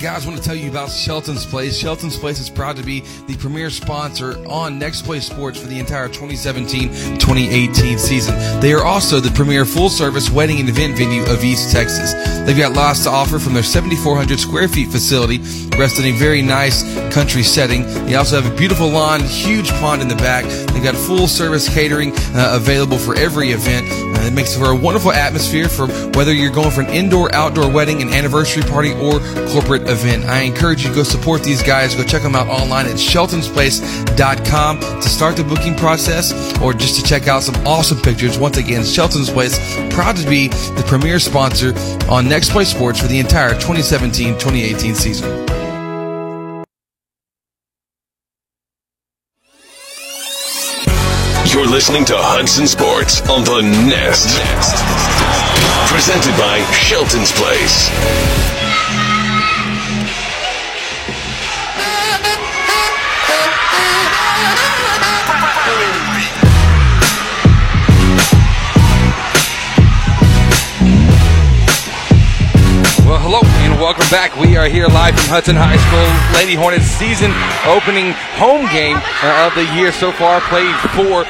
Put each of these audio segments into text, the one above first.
guys, want to tell you about Shelton's Place. Shelton's Place is proud to be the premier sponsor on Next Play Sports for the entire 2017-2018 season. They are also the premier full-service wedding and event venue of East Texas. They've got lots to offer from their 7,400 square feet facility, rest in a very nice country setting. They also have a beautiful lawn, huge pond in the back. They've got full-service catering uh, available for every event. Uh, it makes for a wonderful atmosphere for whether you're going for an indoor, outdoor wedding, an anniversary party, or corporate event. I encourage you to go support these guys. Go check them out online at sheltonsplace.com to start the booking process or just to check out some awesome pictures. Once again, Shelton's Place, proud to be the premier sponsor on Next Play Sports for the entire 2017-2018 season. You're listening to Hudson Sports on the Nest. Presented by Shelton's Place. Welcome back. We are here live from Hudson High School. Lady Hornets season opening home game uh, of the year so far. Played four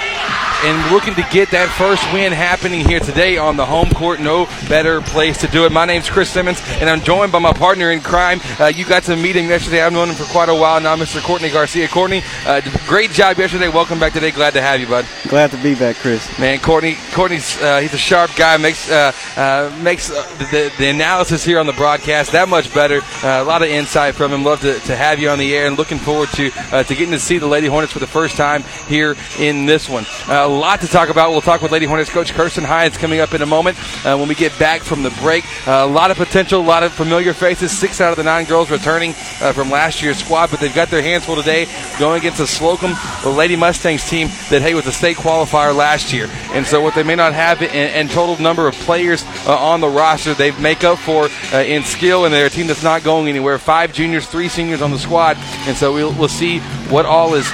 and looking to get that first win happening here today on the home court. No better place to do it. My name's Chris Simmons, and I'm joined by my partner in crime. Uh, you got to meet him yesterday. I've known him for quite a while now, Mr. Courtney Garcia. Courtney, uh, great job yesterday. Welcome back today. Glad to have you, bud. Glad to be back, Chris. Man, Courtney, Courtney's uh, he's a sharp guy. Makes uh, uh, makes uh, the, the analysis here on the broadcast that much better. Uh, a lot of insight from him. Love to, to have you on the air, and looking forward to uh, to getting to see the Lady Hornets for the first time here in this one. Uh, lot to talk about. We'll talk with Lady Hornets coach Kirsten Hines coming up in a moment uh, when we get back from the break. Uh, a lot of potential, a lot of familiar faces. Six out of the nine girls returning uh, from last year's squad, but they've got their hands full today going against a Slocum, the Lady Mustangs team that hey was a state qualifier last year, and so what they may not have in, in total number of players uh, on the roster, they make up for uh, in skill, and they're a team that's not going anywhere. Five juniors, three seniors on the squad, and so we'll, we'll see what all is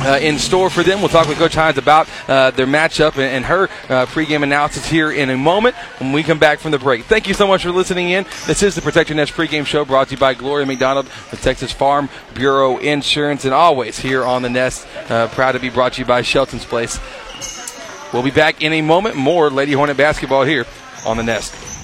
uh, in store for them. We'll talk with Coach Hines about uh, their matchup and, and her uh, pregame analysis here in a moment when we come back from the break. Thank you so much for listening in. This is the Protect Your Nest pregame show brought to you by Gloria McDonald with Texas Farm Bureau Insurance and always here on the Nest. Uh, proud to be brought to you by Shelton's Place. We'll be back in a moment. More Lady Hornet basketball here on the Nest.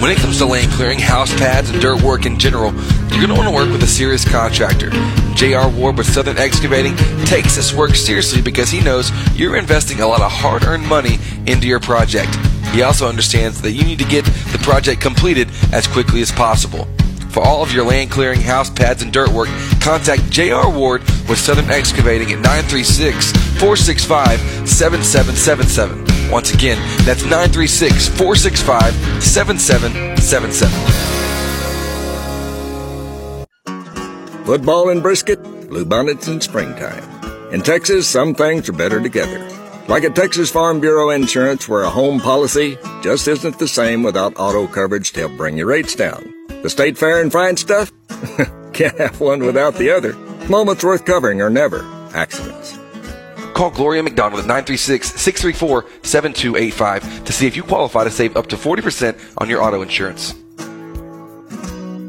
When it comes to land clearing, house pads, and dirt work in general, you're going to want to work with a serious contractor. J.R. Ward with Southern Excavating takes this work seriously because he knows you're investing a lot of hard earned money into your project. He also understands that you need to get the project completed as quickly as possible. For all of your land clearing, house pads, and dirt work, contact J.R. Ward with Southern Excavating at 936 465 7777. Once again, that's 936 465 7777. Football and brisket, bluebonnets in springtime. In Texas, some things are better together. Like at Texas Farm Bureau Insurance, where a home policy just isn't the same without auto coverage to help bring your rates down. The state fair and fine stuff? Can't have one without the other. Moments worth covering are never accidents. Call Gloria McDonald at 936 634 7285 to see if you qualify to save up to 40% on your auto insurance.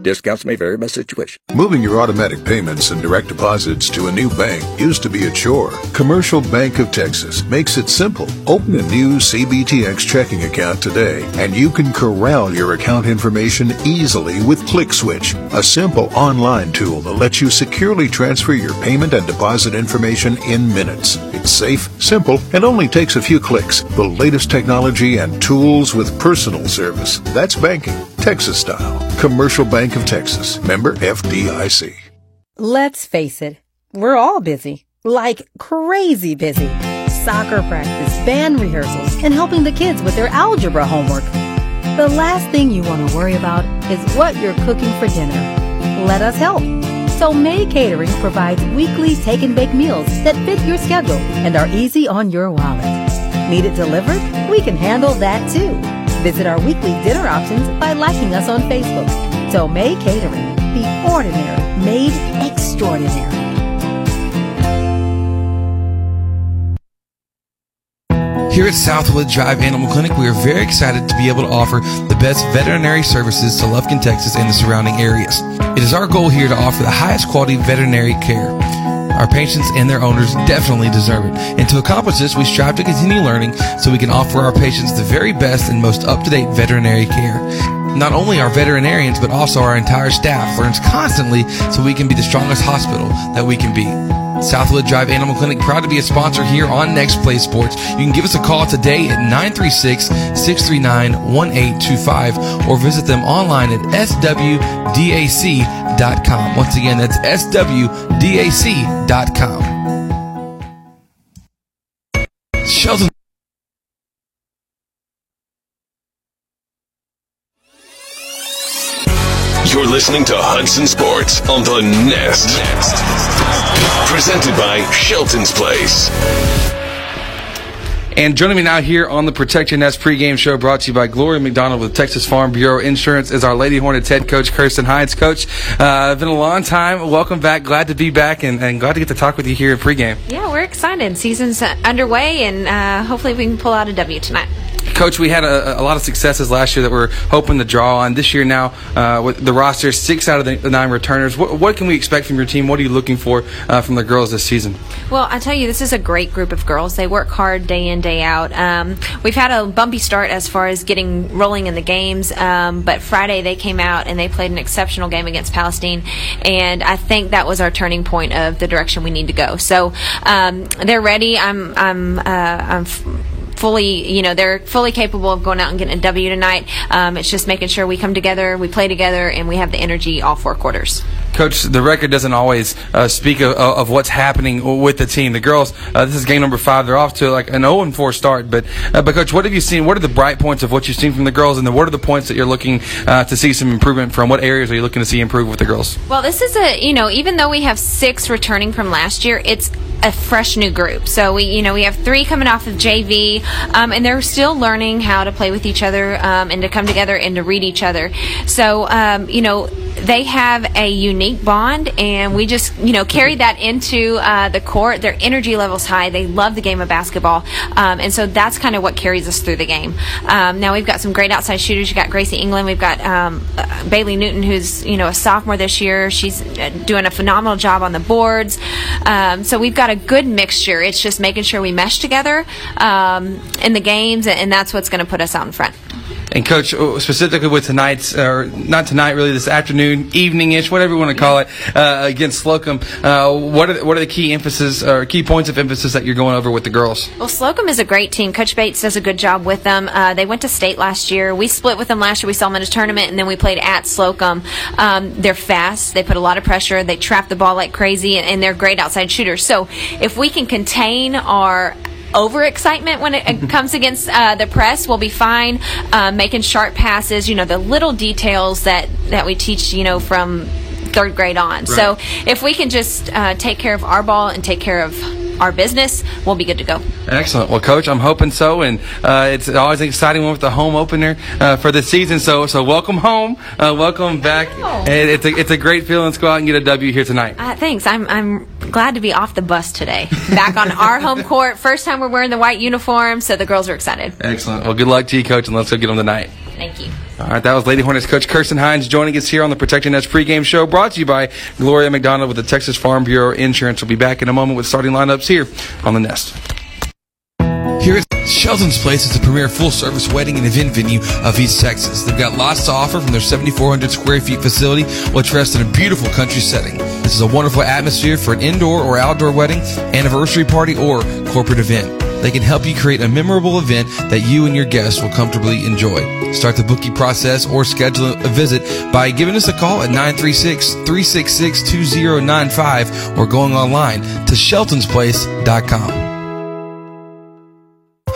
Discounts may vary by situation. Moving your automatic payments and direct deposits to a new bank used to be a chore. Commercial Bank of Texas makes it simple. Open a new CBTX checking account today, and you can corral your account information easily with ClickSwitch, a simple online tool that lets you securely transfer your payment and deposit information in minutes. It's safe, simple, and only takes a few clicks. The latest technology and tools with personal service. That's banking, Texas style. Commercial Bank of Texas. Member FDIC. Let's face it, we're all busy. Like crazy busy. Soccer practice, band rehearsals, and helping the kids with their algebra homework. The last thing you want to worry about is what you're cooking for dinner. Let us help. So May Catering provides weekly take and bake meals that fit your schedule and are easy on your wallet. Need it delivered? We can handle that too. Visit our weekly dinner options by liking us on Facebook. May Catering, the ordinary made extraordinary. Here at Southwood Drive Animal Clinic, we are very excited to be able to offer the best veterinary services to Lufkin, Texas and the surrounding areas. It is our goal here to offer the highest quality veterinary care. Our patients and their owners definitely deserve it. And to accomplish this, we strive to continue learning so we can offer our patients the very best and most up-to-date veterinary care. Not only our veterinarians, but also our entire staff learns constantly so we can be the strongest hospital that we can be. Southwood Drive Animal Clinic, proud to be a sponsor here on Next Play Sports. You can give us a call today at 936-639-1825 or visit them online at swdac.com. Once again, that's swdac.com. listening to Hudson Sports on the Nest. Presented by Shelton's Place. And joining me now here on the Protect Your Nest pregame show brought to you by Gloria McDonald with Texas Farm Bureau Insurance is our Lady Hornets head coach, Kirsten Hines. Coach, uh, been a long time. Welcome back. Glad to be back and, and glad to get to talk with you here at pregame. Yeah, we're excited. Season's underway and uh, hopefully we can pull out a W tonight. Coach, we had a, a, lot of successes last year that we're hoping to draw on. This year now, uh, with the roster, six out of the, nine returners. What, what, can we expect from your team? What are you looking for uh, from the girls this season? Well, I tell you, this is a great group of girls. They work hard day in, day out. Um, we've had a bumpy start as far as getting rolling in the games, um, but Friday they came out and they played an exceptional game against Palestine, and I think that was our turning point of the direction we need to go. So um, they're ready. I'm, I'm, uh, I'm f- fully, you know, they're fully capable of going out and getting a W tonight. Um, it's just making sure we come together, we play together, and we have the energy all four quarters. Coach, the record doesn't always uh, speak of, of, what's happening with the team. The girls, uh, this is game number five. They're off to like an 0 and 4 start. But, uh, but coach, what have you seen? What are the bright points of what you've seen from the girls, and then what are the points that you're looking uh, to see some improvement from? What areas are you looking to see improve with the girls? Well, this is a you know even though we have six returning from last year, it's a fresh new group. So we, you know, we have three coming off of JV, um, and they're still learning how to play with each other um, and to come together and to read each other. So, um, you know, they have a unique bond, and we just, you know, carry that into uh, the court. Their energy level's high. They love the game of basketball, um, and so that's kind of what carries us through the game. Um, now we've got some great outside shooters. You got Gracie England. We've got um, uh, Bailey Newton, who's you know a sophomore this year. She's uh, doing a phenomenal job on the boards. so we've got a good mixture. It's just making sure we mesh together um, in the games, and that's what's going to put us out in front. And coach, uh, specifically with tonight's, or not tonight, really this afternoon, evening-ish, whatever you want to call it, uh, against Slocum, uh, what are the, what are the key emphasis or key points of emphasis that you're going over with the girls? Well, Slocum is a great team. Coach Bates does a good job with them. Uh, they went to state last year. We split with them last year. We saw them in a tournament, and then we played at Slocum. Um, they're fast. They put a lot of pressure. They trap the ball like crazy, and, and they're great outside shooters. So if we can contain our overexcitement when it comes against uh, the press. We'll be fine uh, making sharp passes. You know, the little details that that we teach. You know, from third grade on. Right. So if we can just uh, take care of our ball and take care of our business, we'll be good to go. Excellent. Well, Coach, I'm hoping so, and uh, it's always an exciting one with the home opener uh, for the season. So, so welcome home, uh, welcome back. It's a it's a great feeling to go out and get a W here tonight. Uh, thanks. I'm I'm glad to be off the bus today, back on our home court. First time we're wearing the white uniform, so the girls are excited. Excellent. Well, good luck to you, Coach, and let's go get them tonight. Thank you. All right, that was Lady Hornets coach Kirsten Hines joining us here on the Protect Your Nest pregame show, brought to you by Gloria McDonald with the Texas Farm Bureau Insurance. We'll be back in a moment with starting lineups here on the Nest. Here at Shelton's Place is the premier full-service wedding and event venue of East Texas. They've got lots to offer from their 7,400 square feet facility, which rests in a beautiful country setting. This is a wonderful atmosphere for an indoor or outdoor wedding, anniversary party, or corporate event. They can help you create a memorable event that you and your guests will comfortably enjoy. Start the booking process or schedule a visit by giving us a call at 936-366-2095 or going online to sheltonsplace.com.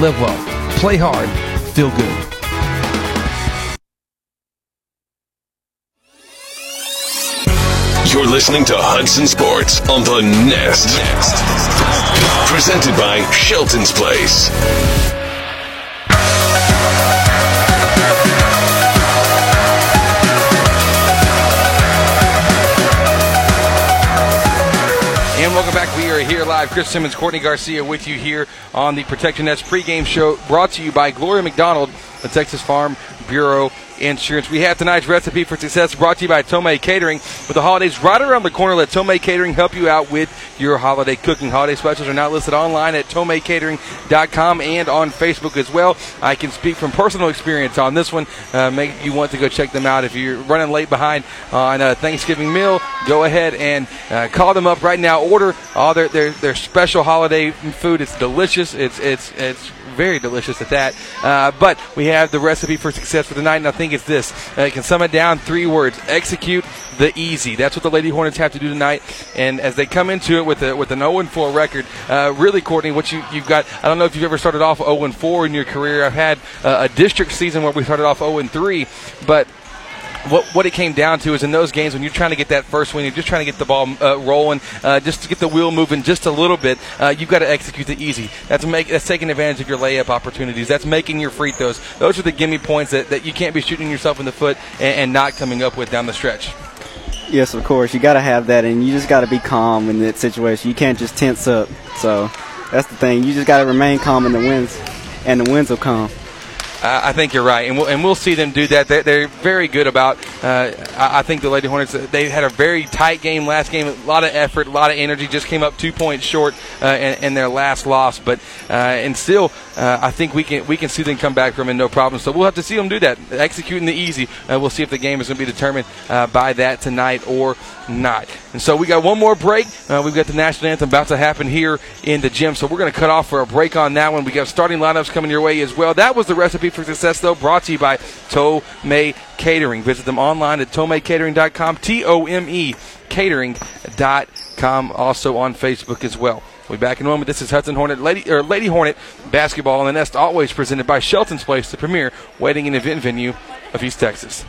Live well, play hard, feel good. You're listening to Hudson Sports on the Nest. Nest. Presented by Shelton's Place. And welcome back. We are here live. Chris Simmons, Courtney Garcia with you here on the Protection Nest pregame show brought to you by Gloria McDonald, the Texas Farm Bureau Insurance. We have tonight's recipe for success brought to you by Tomei Catering. With the holidays right around the corner, let Tomei Catering help you out with your holiday cooking. Holiday specials are now listed online at tomeicatering.com and on Facebook as well. I can speak from personal experience on this one. Uh, make you want to go check them out. If you're running late behind on a Thanksgiving meal, go ahead and uh, call them up right now. Order all their, their, their special holiday food. It's delicious. It's it's it's very delicious at that. Uh, but we have the recipe for success for the night, and I think it's this. Uh, can sum it down three words: execute the easy. That's what the Lady Hornets have to do tonight. And as they come into it with a, with an 0 4 record, uh, really, Courtney, what you you've got. I don't know if you've ever started off 0 4 in your career. I've had uh, a district season where we started off 0 3, but what, what it came down to is in those games when you're trying to get that first win, you're just trying to get the ball uh, rolling, uh, just to get the wheel moving just a little bit. Uh, you've got to execute the easy. That's make that's taking advantage of your layup opportunities. That's making your free throws. Those are the gimme points that, that you can't be shooting yourself in the foot and, and not coming up with down the stretch. Yes, of course. You got to have that, and you just got to be calm in that situation. You can't just tense up. So that's the thing. You just got to remain calm in the wins, and the wins will come. I think you're right, and we'll, and we'll see them do that. They're, they're very good about. Uh, I think the Lady Hornets they had a very tight game last game, a lot of effort, a lot of energy. Just came up two points short uh, in, in, their last loss, but uh, and still, uh, I think we can we can see them come back from it no problem. So we'll have to see them do that, executing the easy. Uh, we'll see if the game is going to be determined uh, by that tonight or not. And so we got one more break. we've got the national anthem about to happen here in the gym, so we're going to cut off for a break on that one. We got starting lineups coming your way as well. That was the recipe for success, though, brought to you by Tomei Catering. Visit them online at tomeicatering.com, T O M E catering.com, also on Facebook as well. We'll be back in a moment. This is Hudson Hornet Lady or Lady Hornet basketball on the Nest, always presented by Shelton's Place, the premier wedding and event venue of East Texas.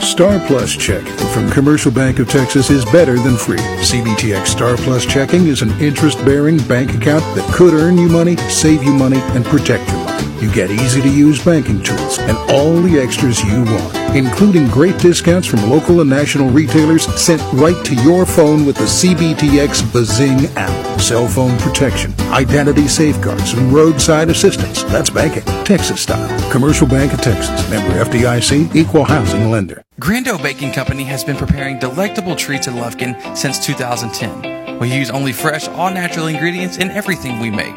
Star Plus checking from Commercial Bank of Texas is better than free. CBTX Star Plus checking is an interest bearing bank account that could earn you money, save you money, and protect your money. You get easy to use banking tools and all the extras you want, including great discounts from local and national retailers sent right to your phone with the CBTX Bazing app. Cell phone protection, identity safeguards, and roadside assistance. That's banking, Texas style. Commercial Bank of Texas, member FDIC, equal housing lender. Grando Baking Company has been preparing delectable treats in Lufkin since 2010. We use only fresh, all natural ingredients in everything we make.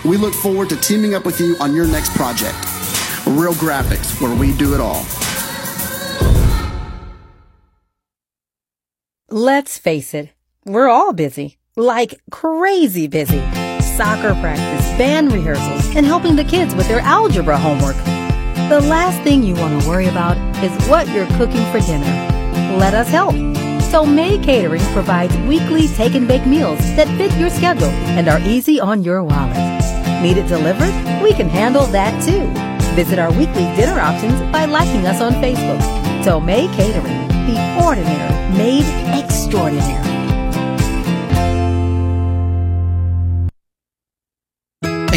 We look forward to teaming up with you on your next project. Real Graphics, where we do it all. Let's face it, we're all busy. Like crazy busy. Soccer practice, band rehearsals, and helping the kids with their algebra homework. The last thing you want to worry about is what you're cooking for dinner. Let us help. So May Catering provides weekly take and bake meals that fit your schedule and are easy on your wallet. Need it delivered? We can handle that too. Visit our weekly dinner options by liking us on Facebook. May Catering, the ordinary made extraordinary.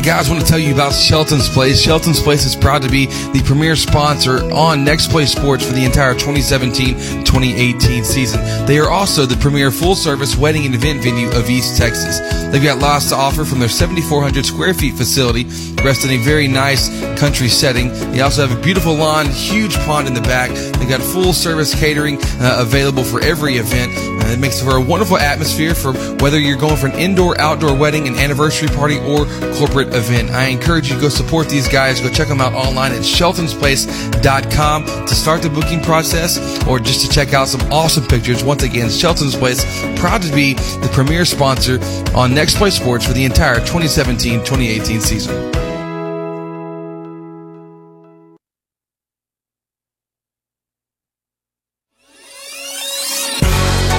Guys, I want to tell you about Shelton's Place. Shelton's Place is proud to be the premier sponsor on Next Play Sports for the entire 2017-2018 season. They are also the premier full-service wedding and event venue of East Texas. They've got lots to offer from their 7,400 square feet facility, rest in a very nice country setting. They also have a beautiful lawn, huge pond in the back. They've got full-service catering uh, available for every event. Uh, it makes for a wonderful atmosphere for whether you're going for an indoor, outdoor wedding, an anniversary party, or corporate event. I encourage you to go support these guys. Go check them out online at sheltonsplace.com to start the booking process or just to check out some awesome pictures. Once again, Shelton's Place, proud to be the premier sponsor on Next Play Sports for the entire 2017-2018 season.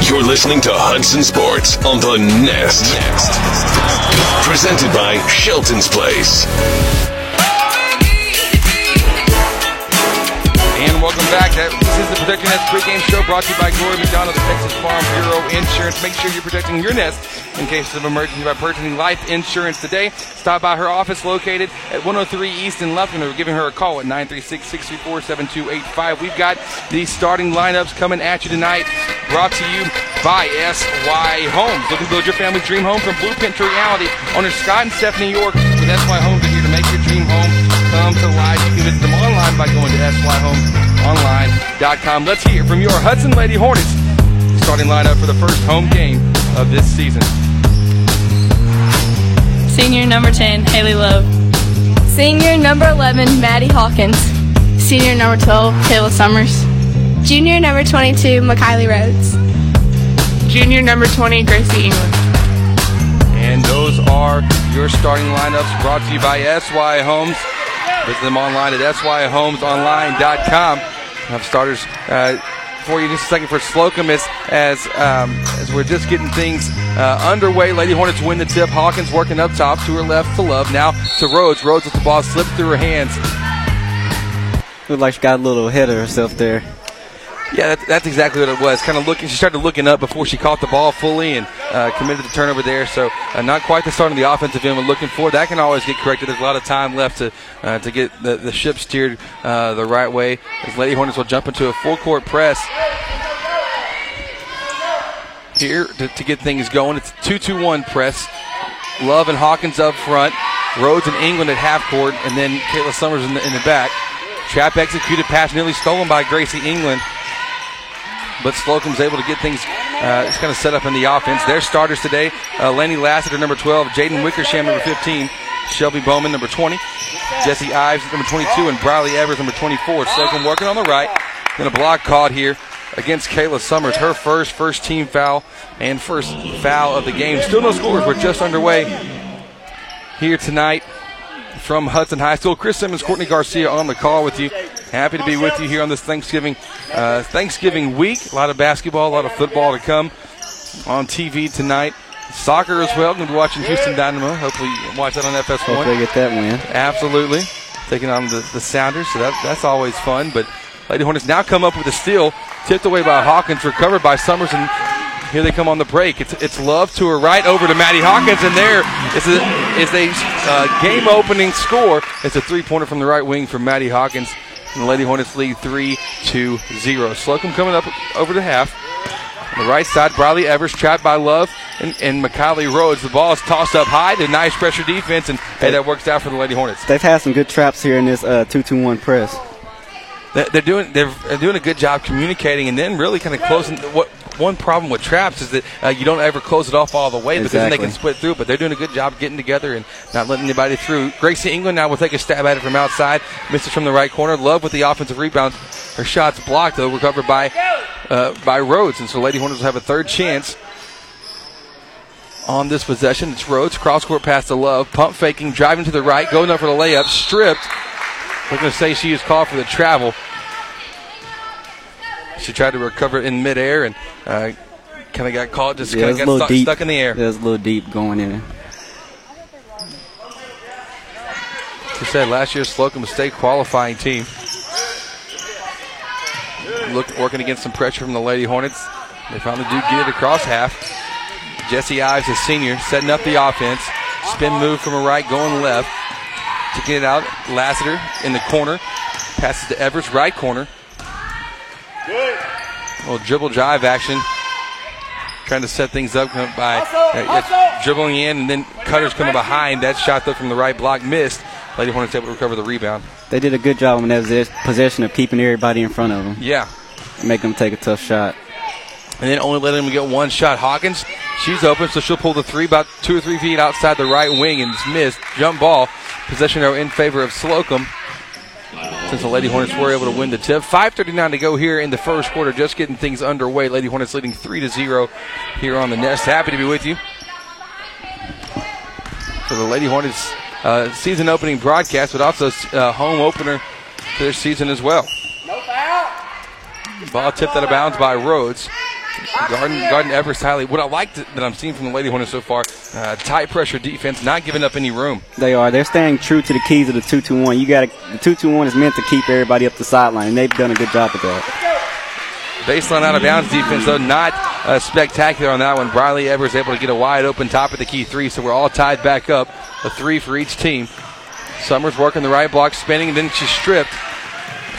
You're listening to Hudson Sports on the Nest. Nest. Presented by Shelton's Place. And welcome back. This is the Protecting Nest pregame show brought to you by Gloria McDonald, the Texas Farm Bureau Insurance. Make sure you're protecting your nest in cases of emergency by purchasing life insurance today. Stop by her office located at 103 East in Lufkin or giving her a call at 936-634-7285. We've got the starting lineups coming at you tonight, brought to you by SY Homes. Looking to build your family's dream home from blueprint to reality. Owners Scott and Stephanie York with SY Homes are here to make your dream home come to life. You can visit them online by going to syhomesonline.com. Let's hear from your Hudson Lady Hornets starting lineup for the first home game of this season. Senior number 10, Haley Love. Senior number 11, Maddie Hawkins. Senior number 12, Kayla Summers. Junior number 22, McKiley Rhodes. Junior number 20, Gracie England. And those are your starting lineups brought to you by SY Homes. Visit them online at syhomesonline.com. Have starters uh, for you just a second for Slocum as as, um, as we're just getting things uh, underway. Lady Hornets win the tip. Hawkins working up top to her left to Love. Now to Rhodes. Rhodes with the ball slipped through her hands. Looked like she got a little ahead of herself there. Yeah, that, that's exactly what it was. Kind of looking, she started looking up before she caught the ball fully and uh, committed the turnover there. So uh, not quite the start of the offensive end we're looking for. That can always get corrected. There's a lot of time left to uh, to get the, the ship steered uh, the right way. As Lady Hornets will jump into a full court press here to, to get things going. It's a 2-2-1 press. Love and Hawkins up front. Rhodes and England at half court, and then Kayla Summers in the, in the back. Trap executed pass nearly stolen by Gracie England but Slocum's able to get things uh, kind of set up in the offense. Their starters today, uh, Laney Lassiter, number 12, Jaden Wickersham, number 15, Shelby Bowman, number 20, Jesse Ives, number 22, and Briley Evers, number 24. Slocum working on the right. Then a block caught here against Kayla Summers, her first first team foul and first foul of the game. Still no scores. We're just underway here tonight from Hudson High School. Chris Simmons, Courtney Garcia on the call with you. Happy to be with you here on this Thanksgiving uh, Thanksgiving week. A lot of basketball, a lot of football to come on TV tonight. Soccer as well. Going to be watching Houston Dynamo. Hopefully, watch that on FS1. Hopefully, get that win. Absolutely, taking on the, the Sounders. So that, that's always fun. But Lady Hornets now come up with a steal, tipped away by Hawkins, recovered by Summers, and here they come on the break. It's, it's Love to her right over to Maddie Hawkins, and there is a, is a uh, game opening score. It's a three pointer from the right wing from Maddie Hawkins. And the Lady Hornets lead 3 to 0. Slocum coming up over the half. On the right side, Briley Evers trapped by Love and, and McKiley Rhodes. The ball is tossed up high The nice pressure defense, and hey, that works out for the Lady Hornets. They've had some good traps here in this uh, 2 2 1 press. They're doing they're doing a good job communicating, and then really kind of closing. What one problem with traps is that uh, you don't ever close it off all the way because then they can split through. But they're doing a good job getting together and not letting anybody through. Gracie England now will take a stab at it from outside, misses from the right corner. Love with the offensive rebound. Her shot's blocked though, recovered by uh, by Rhodes, and so Lady Hornets will have a third chance on this possession. It's Rhodes cross court pass to Love, pump faking, driving to the right, going up for the layup, stripped We're going to say she is called for the travel. She tried to recover in midair and uh, kind of got caught, just Yeah, kind of got stuck, stuck in the air. It was a little deep going in. I said, last year's Slocum state qualifying team. Look, working against some pressure from the Lady Hornets. They finally do get it across half. Jesse Ives, a senior, setting up the offense. Spin move from a right, going left. To get it out, Lassiter in the corner. Passes to Evers, right corner. Little dribble drive action. Trying to set things up by uh, dribbling in, and then Cutter's coming behind. That shot, though, from the right block missed. Lady Hornets able to recover the rebound. They did a good job in that possess- possession of keeping everybody in front of them. Yeah. Make them take a tough shot. And then only letting them get one shot. Hawkins, she's open, so she'll pull the three about two or three feet outside the right wing and it's missed. Jump ball. Possession arrow in favor of Slocum. Since the Lady Hornets were able to win the tip. 5.39 to go here in the first quarter, just getting things underway. Lady Hornets leading 3 to 0 here on the Nest. Happy to be with you. For the Lady Hornets uh, season opening broadcast, but also uh, home opener to their season as well. Ball tipped out of bounds by Rhodes. Garden, Garden Everest highly. What I like to, that I'm seeing from the Lady Hornets so far, uh, tight pressure defense, not giving up any room. They are. They're staying true to the keys of the two-two-one. You got the two-two-one is meant to keep everybody up the sideline, and they've done a good job of that. Baseline out of bounds defense, though, not uh, spectacular on that one. Briley Evers able to get a wide open top of the key three, so we're all tied back up. A three for each team. Summers working the right block, spinning, and then she's stripped.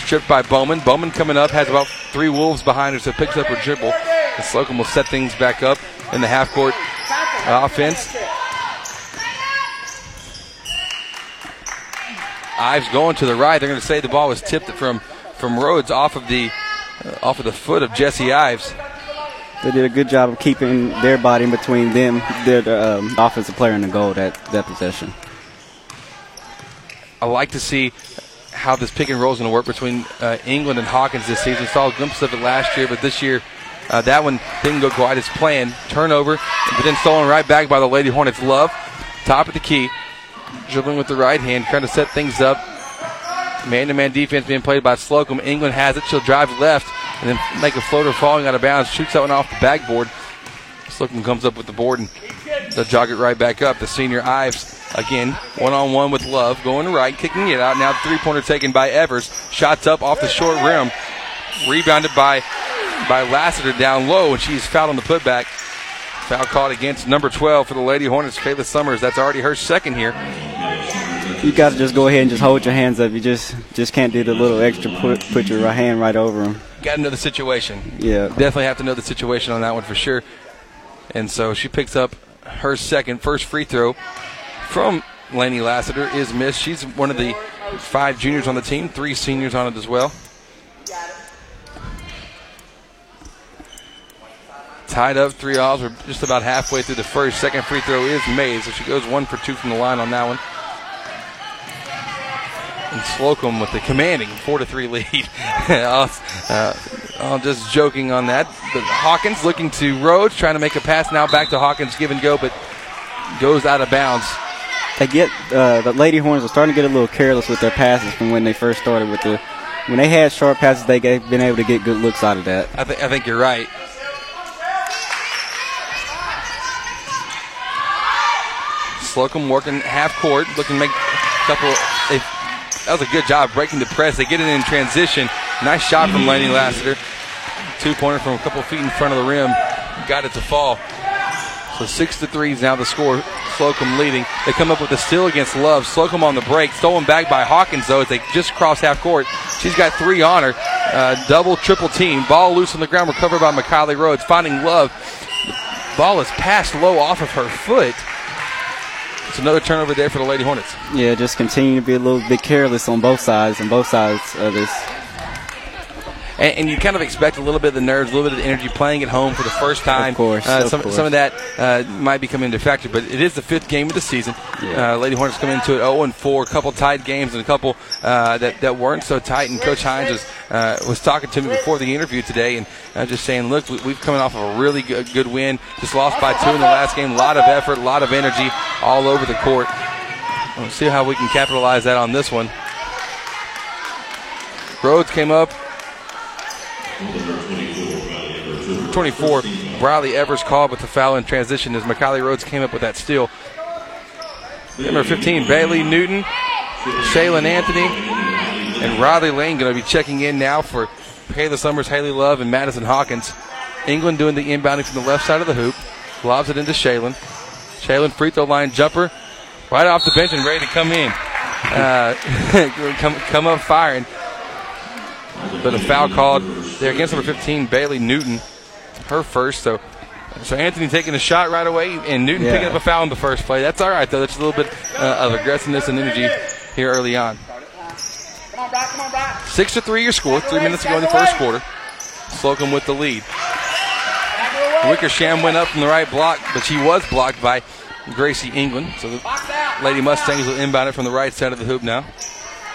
Stripped by Bowman. Bowman coming up has about three Wolves behind her, so picks up her dribble. And Slocum will set things back up in the half court offense. Ives going to the right. They're going to say the ball was tipped from from Rhodes off of the uh, off of the foot of Jesse Ives. They did a good job of keeping their body in between them, their um, offensive player, and the goal that that possession. I like to see how this pick and roll is going to work between uh, England and Hawkins this season. Saw a glimpse of it last year, but this year uh, that one didn't go quite as planned. Turnover, but then stolen right back by the Lady Hornets. Love, top of the key, dribbling with the right hand, trying to set things up. Man-to-man defense being played by Slocum. England has it. She'll drive left and then make a floater falling out of bounds. Shoots that one off the backboard. Slocum comes up with the board and they'll jog it right back up. The senior Ives again one on one with Love going right, kicking it out. Now three pointer taken by Evers. Shots up off the short rim, rebounded by by Lassiter down low, and she's fouled on the putback. Foul caught against number 12 for the Lady Hornets, Kayla Summers. That's already her second here. You got to just go ahead and just hold your hands up. You just just can't do the little extra put put your right hand right over them. Got to know the situation. Yeah. Definitely have to know the situation on that one for sure. And so she picks up her second, first free throw from Laney Lassiter is missed. She's one of the five juniors on the team, three seniors on it as well. Tied up, three alls. We're just about halfway through the first. Second free throw is made, so she goes one for two from the line on that one. And Slocum with the commanding four to three lead. uh, I'm just joking on that. But Hawkins looking to Rhodes, trying to make a pass now back to Hawkins, give and go, but goes out of bounds. They get uh, the Lady Hornets are starting to get a little careless with their passes from when they first started with the. When they had short passes, they have been able to get good looks out of that. I, th- I think you're right. Slocum working half court, looking to make a couple. They, that was a good job breaking the press. They get it in transition. Nice shot from Laney Lassiter. Two pointer from a couple feet in front of the rim. Got it to fall. So six to three is now the score. Slocum leading. They come up with a steal against Love. Slocum on the break. Stolen back by Hawkins, though, as they just cross half court. She's got three on her. Uh, double, triple team. Ball loose on the ground. Recovered by McKiley Rhodes. Finding Love. Ball is passed low off of her foot. It's another turnover there for the Lady Hornets. Yeah, just continue to be a little bit careless on both sides and both sides of this. And, and, you kind of expect a little bit of the nerves, a little bit of the energy playing at home for the first time. Of course, uh, of some, course. some of that uh, might be coming into factor, but it is the fifth game of the season. Yeah. Uh, Lady Hornets come into it 0 and 4, a couple tied games and a couple uh, that, that weren't so tight. And Coach Hines was uh, was talking to me before the interview today, and uh, just saying, look, we, we've coming off of a really good, good win. Just lost by two in the last game. A lot of effort, a lot of energy all over the court. We'll see how we can capitalize that on this one. Rhodes came up. 24. Briley Evers called with the foul in transition as Macaulay Rhodes came up with that steal. Number 15, Bailey Newton, Shaylin Anthony, and Riley Lane going to be checking in now for Kayla Summers, Haley Love, and Madison Hawkins. England doing the inbounding from the left side of the hoop. Lobs it into Shaylin. Shaylin free throw line jumper right off the bench and ready to come in. Uh, come, come up firing. But a foul called there against number 15, Bailey Newton. Her first. So so Anthony taking a shot right away and Newton Yeah. picking up a foul in the first play. That's all right, though. That's a little bit uh, of aggressiveness and energy here early on. Six to three your score. Three minutes ago in the first quarter. Slocum with the lead. Wickersham went up from the right block, but she was blocked by Gracie England. So the Lady Mustangs will inbound it from the right side of the hoop now.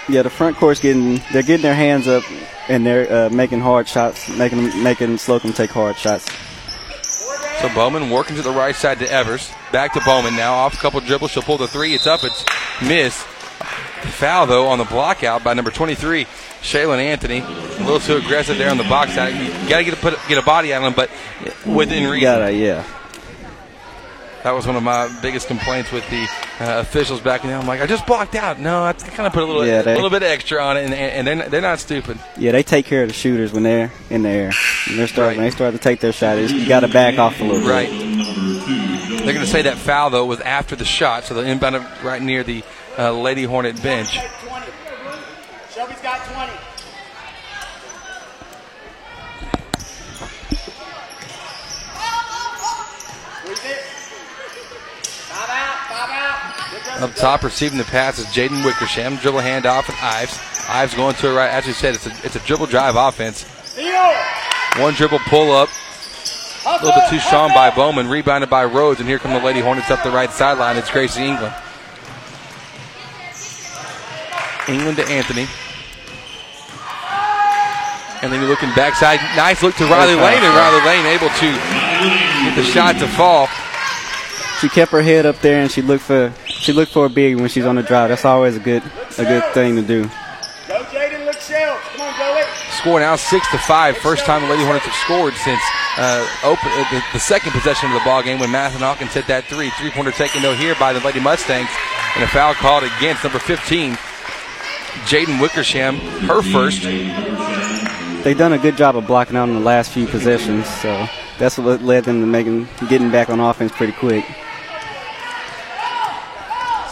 Yeah, the front court's getting they're getting their hands up and they're uh, making hard shots, making making Slocum take hard shots. So Bowman working to the right side to Evers. Back to Bowman now. Off a couple dribbles. She'll pull the three. It's up. It's missed. Foul, though, on the block out by number 23, Shaylin Anthony. A little too aggressive there on the box out. You got to get a, put, get a body on him, but within reason. Gotta, yeah. That was one of my biggest complaints with the uh, officials back then. I'm like, I just blocked out. No, I kind of put a little, Yeah, they- a little bit extra on it, and, and they're, not- they're not stupid. Yeah, they take care of the shooters when they're in the air. When they're starting, when they start to take their shot, you got to back off a little Right. bit. They're going to say that foul, though, was after the shot, so they'll inbound it right near the uh, Lady Hornet bench. Shelby's got 20. Squeeze it. Five out, five out. Up top, receiving the pass is Jaden Wickersham. Dribble handoff with Ives. Ives going to it right. As we said, it's a, it's a dribble drive offense. One dribble pull up. A little bit too strong by Bowman. Rebounded by Rhodes. And here come the Lady Hornets up the right sideline. It's Gracie England. England to Anthony. And then you're looking backside. Nice look to Riley Lane. And Riley Lane able to get the shot to fall. She kept her head up there and she looked for she looked for a big when she's on the drive. That's always a good a good thing to do. Go, Jaden. Look, Shell. Come on, Joey. Score now six to five. First time the Lady Hornets have scored since uh, open uh, the, the second possession of the ball game when Maddie Hawkins hit that three. Three pointer taken though here by the Lady Mustangs, and a foul called against number 15, Jaden Wickersham. Her first. They've done a good job of blocking out in the last few possessions, so that's what led them to making getting back on offense pretty quick.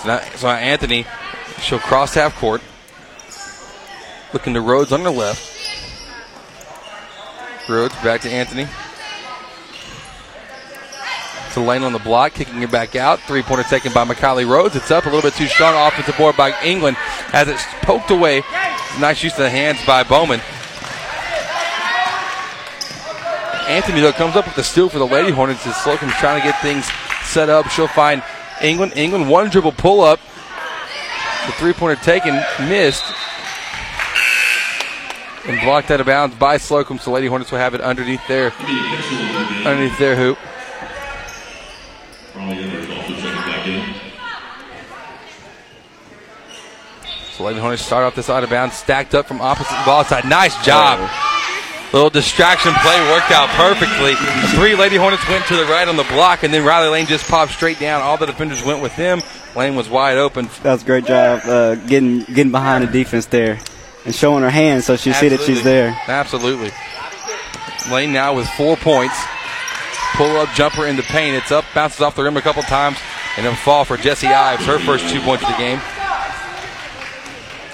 So now, so now Anthony, she'll cross half court, looking to Rhodes on the left. Rhodes back to Anthony. To Lane on the block, kicking it back out. Three pointer taken by Macaulay Rhodes. It's up a little bit too strong. Offensive board by England as it's poked away. Nice use of the hands by Bowman. Anthony, though, comes up with the steal for the Lady Hornets as Slocum's trying to get things set up. She'll find England. England, one dribble pull up. The three pointer taken, missed. And blocked out of bounds by Slocum, so Lady Hornets will have it underneath their underneath their hoop. So Lady Hornets start off this out of bounds, stacked up from opposite ball side. Nice job. Oh. Little distraction play worked out perfectly. Three Lady Hornets went to the right on the block, and then Riley Lane just popped straight down. All the defenders went with him. Lane was wide open. That was a great job uh, getting getting behind the defense there and showing her hands so she see that she's there. Absolutely. Lane now with four points. Pull up jumper in the paint. It's up, bounces off the rim a couple times, and then fall for Jesse Ives. Her first two points of the game.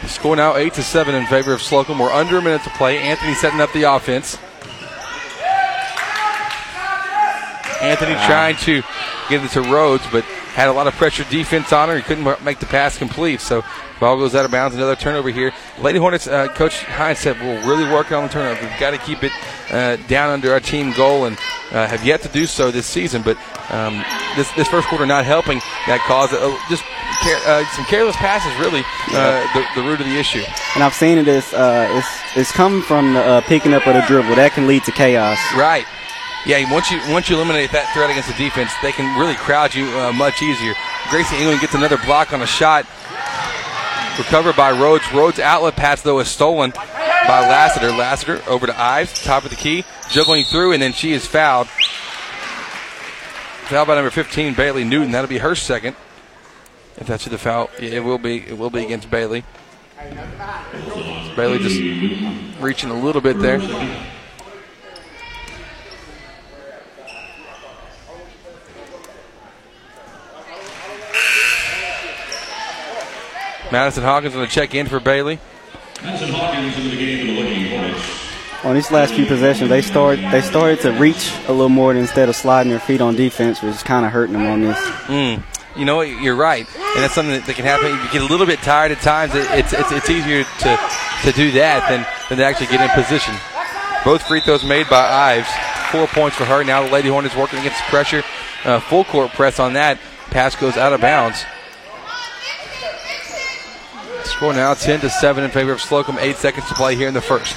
Score now eight to seven in favor of Slocum. We're under a minute to play. Anthony setting up the offense. Anthony trying to get it to Rhodes, but had a lot of pressure defense on her. He couldn't make the pass complete. So ball goes out of bounds. Another turnover here. Lady Hornets uh, coach Hines said we're really working on the turnover. We've got to keep it uh, down under our team goal, and uh, have yet to do so this season. But um, this this first quarter not helping that cause. Uh, just care, uh, some careless passes, really, uh, the, the root of the issue. And I've seen it as uh, it's it's coming from the uh, picking up of the dribble. That can lead to chaos. Right. Yeah, once you once you eliminate that threat against the defense, they can really crowd you uh, much easier. Gracie England gets another block on a shot. Recovered by Rhodes. Rhodes' outlet pass, though, is stolen. By Lassiter. Lassiter over to Ives, top of the key, juggling through, and then she is fouled. Foul by number 15, Bailey Newton. That'll be her second. If that's the foul, it will be. It will be against Bailey. Bailey just reaching a little bit there. Madison Hawkins going to check in for Bailey. On these last few possessions, they start they started to reach a little more instead of sliding their feet on defense, which is kind of hurting them on this. Mm. You know what? You're right, and that's something that, that can happen. You get a little bit tired at times. It, it's, it's it's easier to to do that than than to actually get in position. Both free throws made by Ives. Four points for her. Now the Lady Hornets working against pressure. Uh, full court press on that. Pass goes out of bounds. Score now 10 to 7 in favor of Slocum. Eight seconds to play here in the first.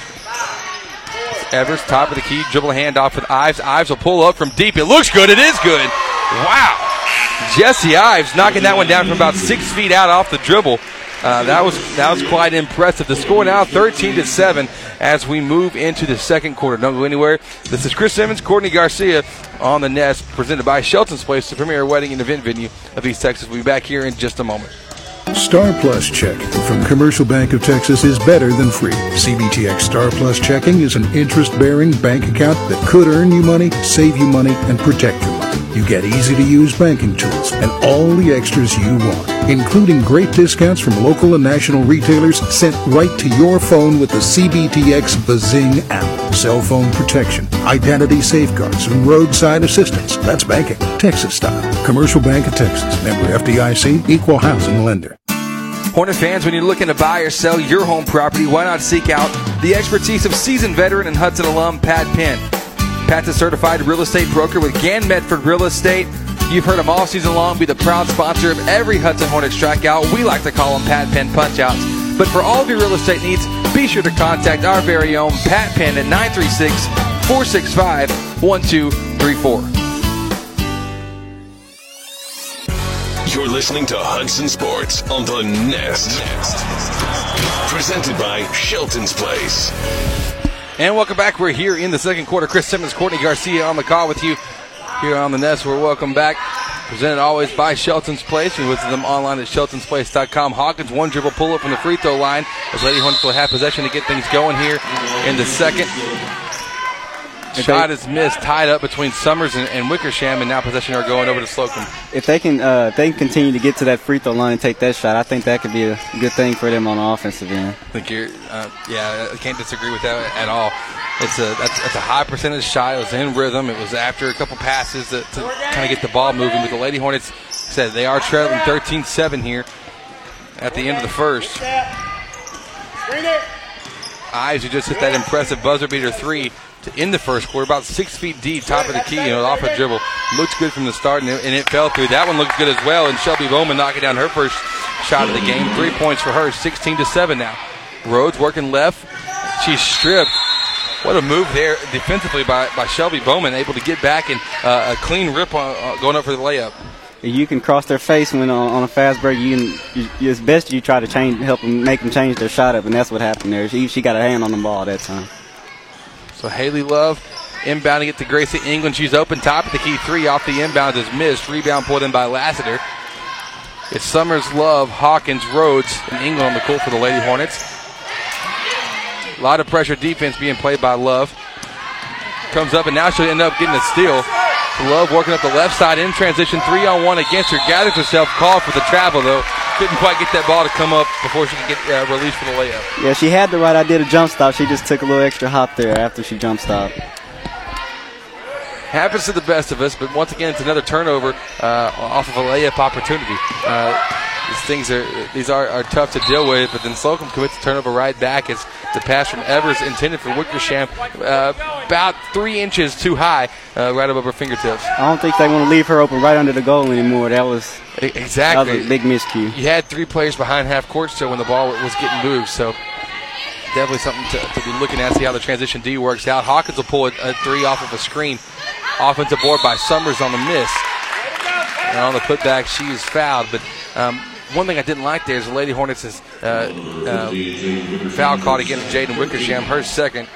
Evers, top of the key, dribble handoff with Ives. Ives will pull up from deep. It looks good. It is good. Wow. Jesse Ives knocking that one down from about six feet out off the dribble. Uh, that was that was quite impressive. The score now 13 to 7 as we move into the second quarter. Don't go anywhere. This is Chris Simmons, Courtney Garcia on the Nest, presented by Shelton's Place, the premier wedding and event venue of East Texas. We'll be back here in just a moment. Star Plus checking from Commercial Bank of Texas is better than free. CBTX Star Plus checking is an interest bearing bank account that could earn you money, save you money, and protect your money. You get easy to use banking tools and all the extras you want, including great discounts from local and national retailers sent right to your phone with the CBTX Bazing app. Cell phone protection, identity safeguards, and roadside assistance. That's banking, Texas style. Commercial Bank of Texas, member FDIC, equal housing lender. Hornet fans, when you're looking to buy or sell your home property, why not seek out the expertise of seasoned veteran and Hudson alum Pat Penn? Pat's a certified real estate broker with Gan Medford Real Estate. You've heard him all season long be the proud sponsor of every Hudson Hornet strikeout. We like to call them Pat Penn punchouts. But for all of your real estate needs, be sure to contact our very own Pat Penn at 936 465 1234. You're listening to Hudson Sports on the Nest. Presented by Shelton's Place. And welcome back. We're here in the second quarter. Chris Simmons, Courtney Garcia on the call with you here on the Nest. We're welcome back. Presented always by Shelton's Place. You visit them online at sheltonsplace.com. Hawkins, one dribble pull up from the free throw line as Lady Hornets will have possession to get things going here in the second. Shot is missed, tied up between Summers and, and, Wickersham, and now possession are going over to Slocum. If they can, uh, they can continue to get to that free throw line and take that shot. I think that could be a good thing for them on the offensive end. I think you're, uh, yeah, I can't disagree with that at all. It's a that's, that's, a high percentage shot. It was in rhythm. It was after a couple passes to, to kind of get the ball moving. But the Lady Hornets said they are trailing 13-7 here at the end of the first. Ives who just hit that impressive buzzer beater three to end the first quarter, about six feet deep, top of the key, you know, off a dribble. Looks good from the start, and it, and it fell through. That one looks good as well, and Shelby Bowman knocking down her first shot of the game. Three points for her, 16 to 7 now. Rhodes working left. She's stripped. What a move there defensively by, by Shelby Bowman, able to get back and uh, a clean rip on, uh, going up for the layup. You can cross their face when on, on a fast break. You can, you, best you try to change, help them, make them change their shot up, and that's what happened there. She, she got a hand on the ball that time. So Haley Love inbounding it to Gracie England. She's open top of the key three off the inbound is missed. Rebound pulled in by Lassiter. It's Summers, Love, Hawkins, Rhodes, and England on the court for the Lady Hornets. A lot of pressure defense being played by Love. Comes up and now she'll end up getting a steal. Love working up the left side in transition, three on one against her. Gathers herself, called for the travel though. Couldn't quite get that ball to come up before she could get uh, released for the layup. Yeah, she had the right idea to jump stop. She just took a little extra hop there after she jump stopped. Happens to the best of us, but once again, it's another turnover uh, off of a layup opportunity. Uh, these things are these are, are tough to deal with, but then Slocum commits the turnover right back as the pass from Evers intended for Wickersham, uh, about three inches too high, uh, right above her fingertips. I don't think they want to leave her open right under the goal anymore. That was exactly that was a big miscue. You had three players behind half court still when the ball was getting moved, so definitely something to, to be looking at. See how the transition D works out. Hawkins will pull a, a three off of a screen. Offensive board by Summers on the miss. And on the putback, she is fouled, but. Um, one thing I didn't like there is the Lady Hornets uh, uh, foul caught against Jaden Wickersham, her second.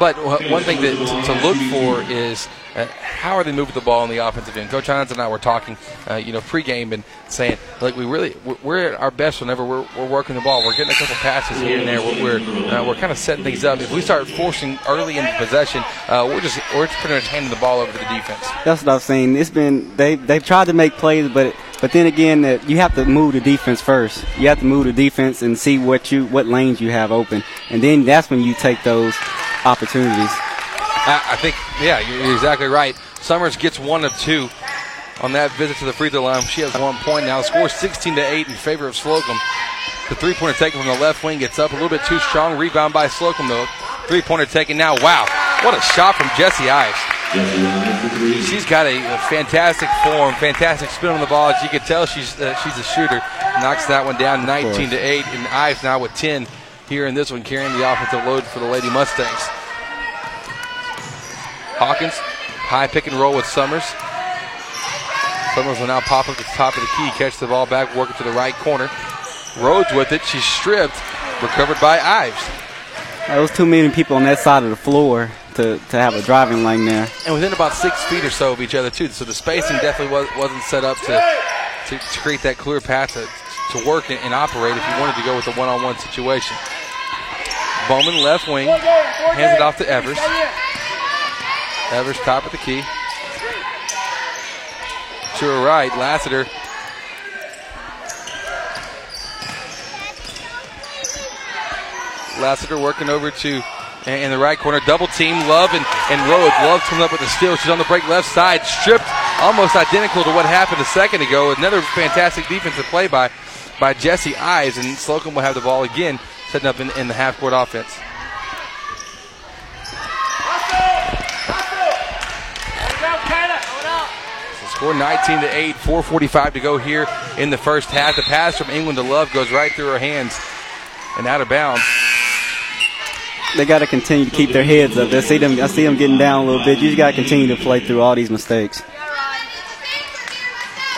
But one thing that, to look for is uh, how are they moving the ball in the offensive end? Coach Hines and I were talking, uh, you know, pregame and saying, like, we really we're at our best whenever we're, we're working the ball. We're getting a couple passes here and there. We're we're, uh, we're kind of setting things up. If we start forcing early in possession, uh, we're just we're just pretty much handing the ball over to the defense. That's what I've seen. It's been they they've tried to make plays, but but then again, that you have to move the defense first. You have to move the defense and see what you what lanes you have open, and then that's when you take those opportunities. I, I think, yeah, you're exactly right. Summers gets one of two on that visit to the free throw line. She has one point now. Score 16 to 8 in favor of Slocum. The three pointer taken from the left wing gets up a little bit too strong. Rebound by Slocum, though. Three pointer taken now. Wow. What a shot from Jesse Ives. She's got a, a, fantastic form, fantastic spin on the ball. As you can tell, she's uh, she's a shooter. Knocks that one down, 19 to 8, and Ives now with 10 here in this one, carrying the offensive load for the Lady Mustangs. Hawkins, high pick and roll with Summers. Summers will now pop up at the top of the key, catch the ball back, work it to the right corner. Rhodes with it. She's stripped, recovered by Ives. There was too many people on that side of the floor to, to have a driving lane there. And within about six feet or so of each other, too. So the spacing definitely was, wasn't set up to, to, to create that clear path to, to work and, and, operate if you wanted to go with a one on one situation. Bowman left wing, hands it off to Evers. Evers top of the key. To her right, Lassiter. Lassiter working over to in the right corner. Double team, Love and, and Rhodes. Love comes up with a steal. She's on the break left side. Stripped almost identical to what happened a second ago. Another fantastic defensive play by, by Jesse Ives. And Slocum will have the ball again, setting up in, in the half court offense. Score 19 to 8, 4:45 to go here in the first half. The pass from England to Love goes right through her hands and out of bounds. They got to continue to keep their heads up. I see them. I see them getting down a little bit. You just got to continue to play through all these mistakes.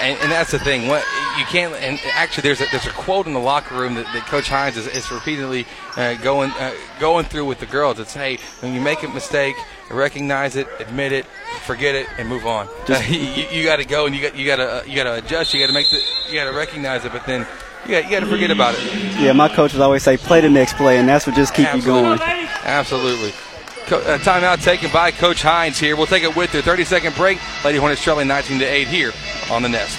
And, and, that's the thing. What you can't. And actually, there's a, there's a quote in the locker room that, that Coach Hines is, is repeatedly uh, going uh, going through with the girls. It's hey, when you make a mistake, recognize it, admit it, forget it, and move on. Uh, you, you got to go and you got you got to uh, you got to adjust. You got to make the you got to recognize it, but then you got, you got to forget about it. Yeah, my coaches always say play the next play, and that's what just keep Absolutely. you going. Absolutely. Co- uh, timeout taken by Coach Hines here. We'll take it with her. 30 second break. Lady Hornets trailing 19 to 8 here on the Nest.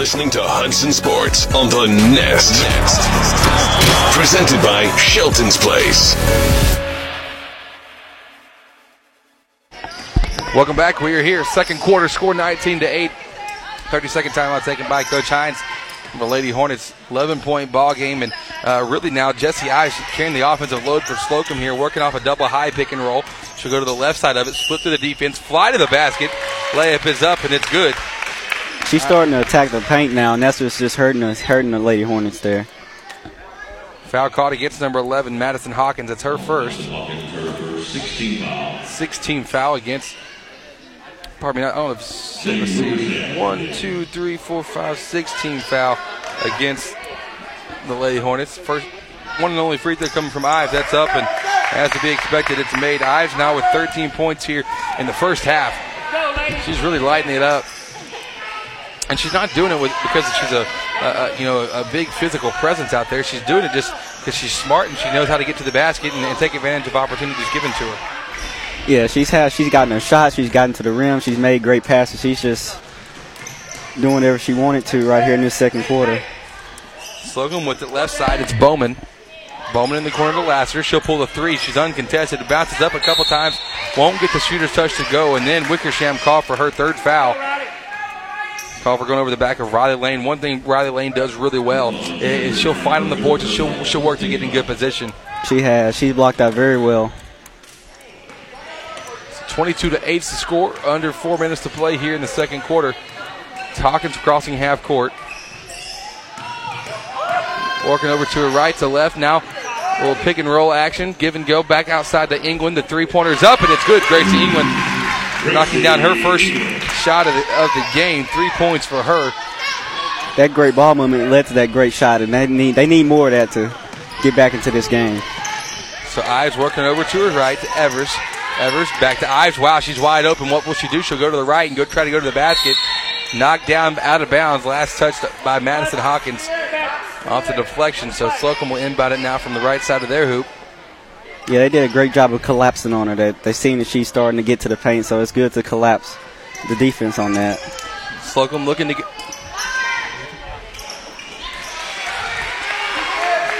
Listening to Hudson Sports on the Nest. Nest. Presented by Shelton's Place. Welcome back. We are here. Second quarter, score 19 to 8. 30 second timeout taken by Coach Hines. The Lady Hornets 11 point ball game, and uh, really now Jesse Ives carrying the offensive load for Slocum here, working off a double high pick and roll. She'll go to the left side of it, split through the defense, fly to the basket. Layup is up, and it's good. She's starting to attack the paint now, and that's what's just hurting us, hurting the Lady Hornets there. Foul caught against number 11, Madison Hawkins. It's her first. 16 foul. 16 foul against. Pardon me, I don't know if. Let's see. 1, 2, 3, 4, 5, 16 foul against the Lady Hornets. First one and only free throw coming from Ives. That's up, and as to be expected, it's made. Ives now with 13 points here in the first half. She's really lighting it up and she's not doing it with, because she's a, a, you know a big physical presence out there. She's doing it just because she's smart and she knows how to get to the basket and, and, take advantage of opportunities given to her. Yeah, she's had she's gotten her shots. She's gotten to the rim. She's made great passes. She's just doing whatever she wanted to right here in this second quarter. Slocum with the left side. It's Bowman. Bowman in the corner to Lassiter. She'll pull the three. She's uncontested. It bounces up a couple times. Won't get the shooter's touch to go. And then Wickersham called for her third foul. Call for going over the back of Riley Lane. One thing Riley Lane does really well is she'll fight on the boards and she'll, she'll work to get in good position. She has. She blocked that very well. 22 to 8 is the score. Under four minutes to play here in the second quarter. It's Hawkins crossing half court. Walking over to her right to left. Now a little pick and roll action. Give and go back outside to England. The three pointer's up and it's good. Gracie England knocking down her first shot of the, of the game. Three points for her. That great ball movement led to that great shot, and they need they need more of that to get back into this game. So Ives working over to her right to Evers. Evers back to Ives. Wow, she's wide open. What will she do? She'll go to the right and go try to go to the basket. Knocked down out of bounds. Last touch by Madison Hawkins off the deflection. So Slocum will inbound it now from the right side of their hoop. Yeah, they did a great job of collapsing on her. They, they seen that she's starting to get to the paint, so it's good to collapse the defense on that. Slocum looking to get.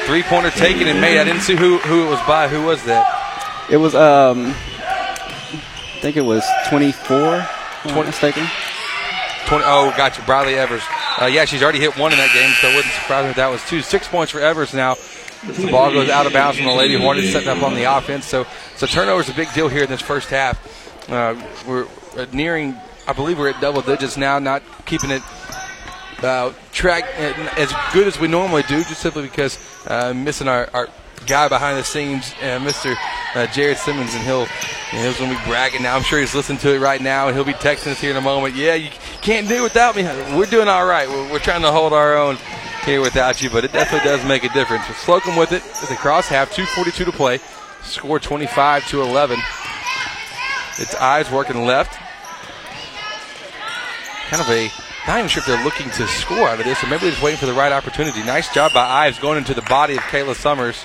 Three pointer taken and made. I didn't see who, who it was by. Who was that? It was, um, I think it was 24, 20, mistaken. 20, oh, gotcha. Briley Evers. Uh, yeah, she's already hit one in that game, so it wouldn't surprise me if that was two. Six points for Evers now. The ball goes out of bounds from the Lady Hornets, setting up on the offense. So, so turnover is a big deal here in this first half. Uh, we're nearing, I believe we're at double digits now, not keeping it uh, track as good as we normally do, just simply because uh, missing our, our guy behind the scenes, uh, Mr. Uh, Jared Simmons, and he'll you he's to be bragging now. I'm sure he's listening to it right now, and he'll be texting us here in a moment. Yeah, you can't do it without me. We're doing all right. We're, we're trying to hold our own here without you, but it definitely does make a difference. With Slocum with it at the cross half, 2:42 to play, score 25 to 11. It's Ives working left. Kind of a not even sure if they're looking to score out of this, or maybe they're just waiting for the right opportunity. Nice job by Ives going into the body of Kayla Summers.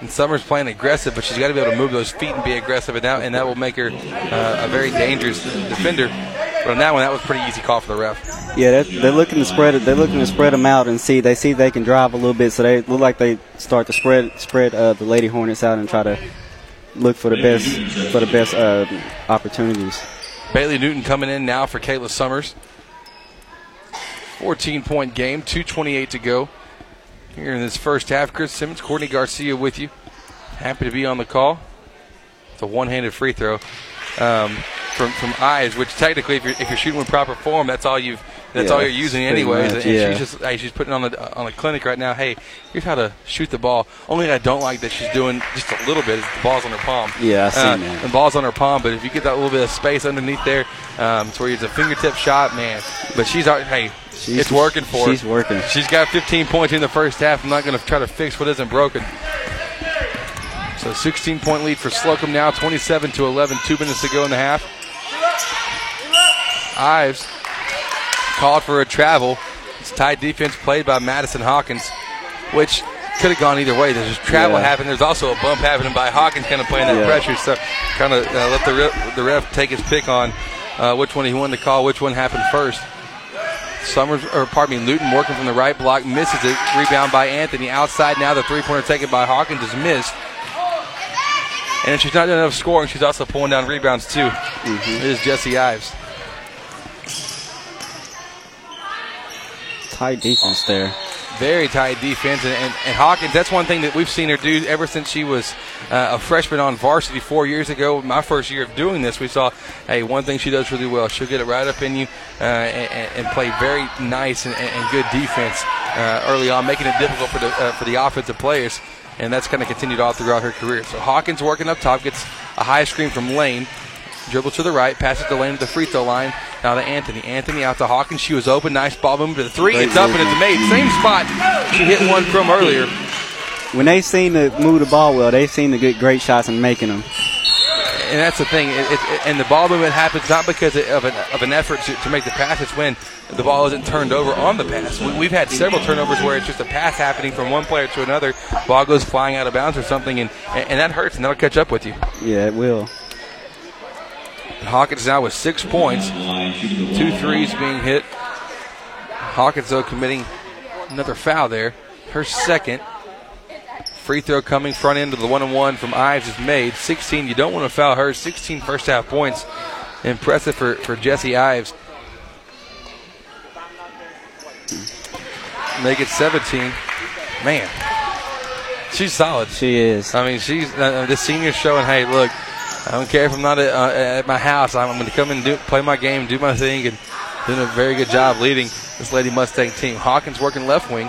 And Summers playing aggressive, but she's got to be able to move those feet and be aggressive, and that, and that will make her uh, a very dangerous defender. But on that one, that was pretty easy call for the ref. Yeah, they're, they're looking to spread it. They're looking to spread them out and see. They see they can drive a little bit, so they look like they start to spread spread uh, the Lady Hornets out and try to look for the best for the best uh, opportunities. Bailey Newton coming in now for Kayla Summers. 14 point game, 2.28 to go here in this first half. Chris Simmons, Courtney Garcia with you. Happy to be on the call. It's a one handed free throw um, from from Ives, which technically, if you're, if you're shooting with proper form, that's all you've that's Yeah, all you're using anyways. much, and yeah. she's just hey, she's putting on the on the clinic right now. Hey, here's how to shoot the ball. Only thing I don't like that she's doing just a little bit is the ball's on her palm. Yeah, I seen uh, that. The ball's on her palm, but if you get that little bit of space underneath there, um, it's where it's a fingertip shot, man. But she's already hey, She's- it's working for her. she's working. She's got 15 points in the first half. I'm not going to try to fix what isn't broken. So 16 point lead for Slocum now, 27 to 11, two minutes to go in the half. Ives called for a travel. It's tight defense played by Madison Hawkins, which could have gone either way. There's travel Yeah. happening. There's also a bump happening by Hawkins, kind of playing that Yeah. pressure. So kind of uh, let the ref, the ref take his pick on uh, which one he wanted to call, which one happened first. Summers, or pardon me, Newton working from the right block, misses it. Rebound by Anthony. Outside now, the three pointer taken by Hawkins is missed. And she's not doing enough scoring. She's also pulling down rebounds too. It is Jesse Ives. Tight defense there. Very tight defense, and, and, and Hawkins. That's one thing that we've seen her do ever since she was uh, a freshman on varsity four years ago. My first year of doing this, we saw, hey, one thing she does really well. She'll get it right up in you uh, and, and play very nice and, good defense uh, early on, making it difficult for the uh, for the offensive players. And that's kind of continued all throughout her career. So Hawkins working up top gets a high screen from Lane. Dribble to the right, passes to Lane at the free throw line. Now to Anthony. Anthony out to Hawkins. She was open. Nice ball movement to the three. Great it's up and movement. it's made. Same spot she hit one from earlier. When they seem to move the ball well, they seem to get great shots and making them. And that's the thing. It, it, and the ball movement happens not because of an, of an effort to, to make the pass. It's when the ball isn't turned over on the pass. We, we've had several turnovers where it's just a pass happening from one player to another. Ball goes flying out of bounds or something, and, and that hurts, and that'll catch up with you. Yeah, it will. Hawkins now with six points, two threes being hit. Hawkins though committing Another foul there. Her second. Free throw coming front end of the one and one from Ives is made. 16. You don't want to foul her. 16 first half points. Impressive for, for Jesse Ives. Make it 17. Man, she's solid. She is. I mean, she's uh, the senior showing. Hey, look, I don't care if I'm not at, uh, at my house. I'm, going to come and do play my game, do my thing, and doing a very good job leading this Lady Mustang team. Hawkins working left wing.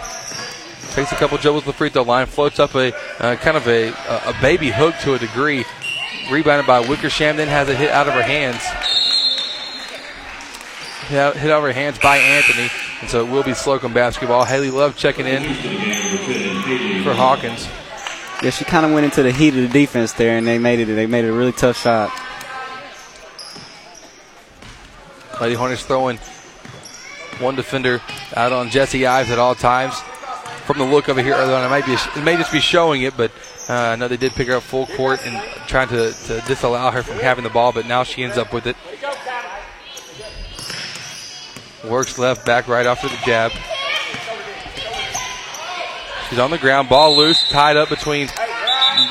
Takes a couple dribbles to the free throw line, floats up a uh, kind of a, a baby hook to a degree. Rebounded by Wickersham, then has a hit out of her hands. Hit out, hit out of her hands by Anthony, and so it will be Slocum basketball. Haley Love checking in for Hawkins. Yeah, she kind of went into the heat of the defense there, and they made it. They made it a really tough shot. Lady Hornets throwing one defender out on Jesse Ives at all times. From the look over here on, it might be it may just be showing it, but uh, know they did pick her up full court and trying to, to disallow her from having the ball, but now she ends up with it. Works left, back right after the jab. She's on the ground, ball loose, tied up between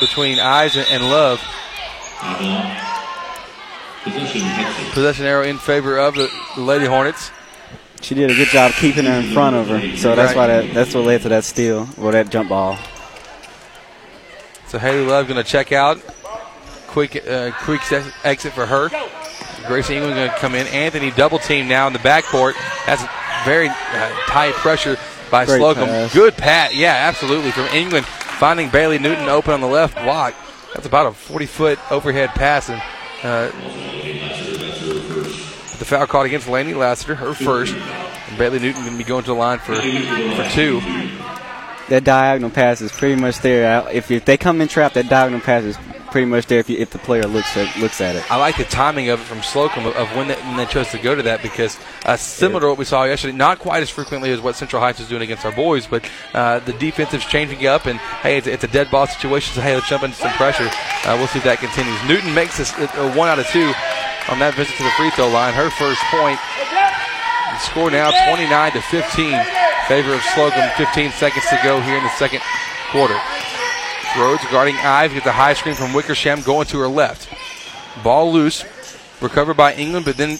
between Ives and, and Love. Possession arrow in favor of the Lady Hornets. She did a good job keeping her in front of her, so that's Right. why that, that's what led to that steal or that jump ball. So Haley Love going to check out. Quick, uh, quick ex- exit for her. Grace England going to come in. Anthony double team now in the backcourt. That's very uh, tight pressure by Great Slocum. pass. Good pat, yeah, absolutely from England, finding Bailey Newton open on the left block. That's about a 40 foot overhead pass, and uh, the foul called against Laney Lassiter, her first. And Bailey Newton going to be going to the line for for two. That diagonal pass is pretty much there. If, if they come in trap, that diagonal pass is pretty much there if, you, if the player looks at looks at it. I like the timing of it from Slocum of, of when, they, when they chose to go to that because uh, similar to what we saw yesterday, not quite as frequently as what Central Heights is doing against our boys, but uh, the defensive's changing up and hey, it's, it's a dead ball situation, so hey, let's jump into some pressure. Uh, we'll see if that continues. Newton makes this uh, uh, one out of two on that visit to the free throw line. Her first point. The score now 29 to 15, favor of Slocum. 15 seconds to go here in the second quarter. Rhodes guarding Ives gets a high screen from Wickersham going to her left. Ball loose, recovered by England, but then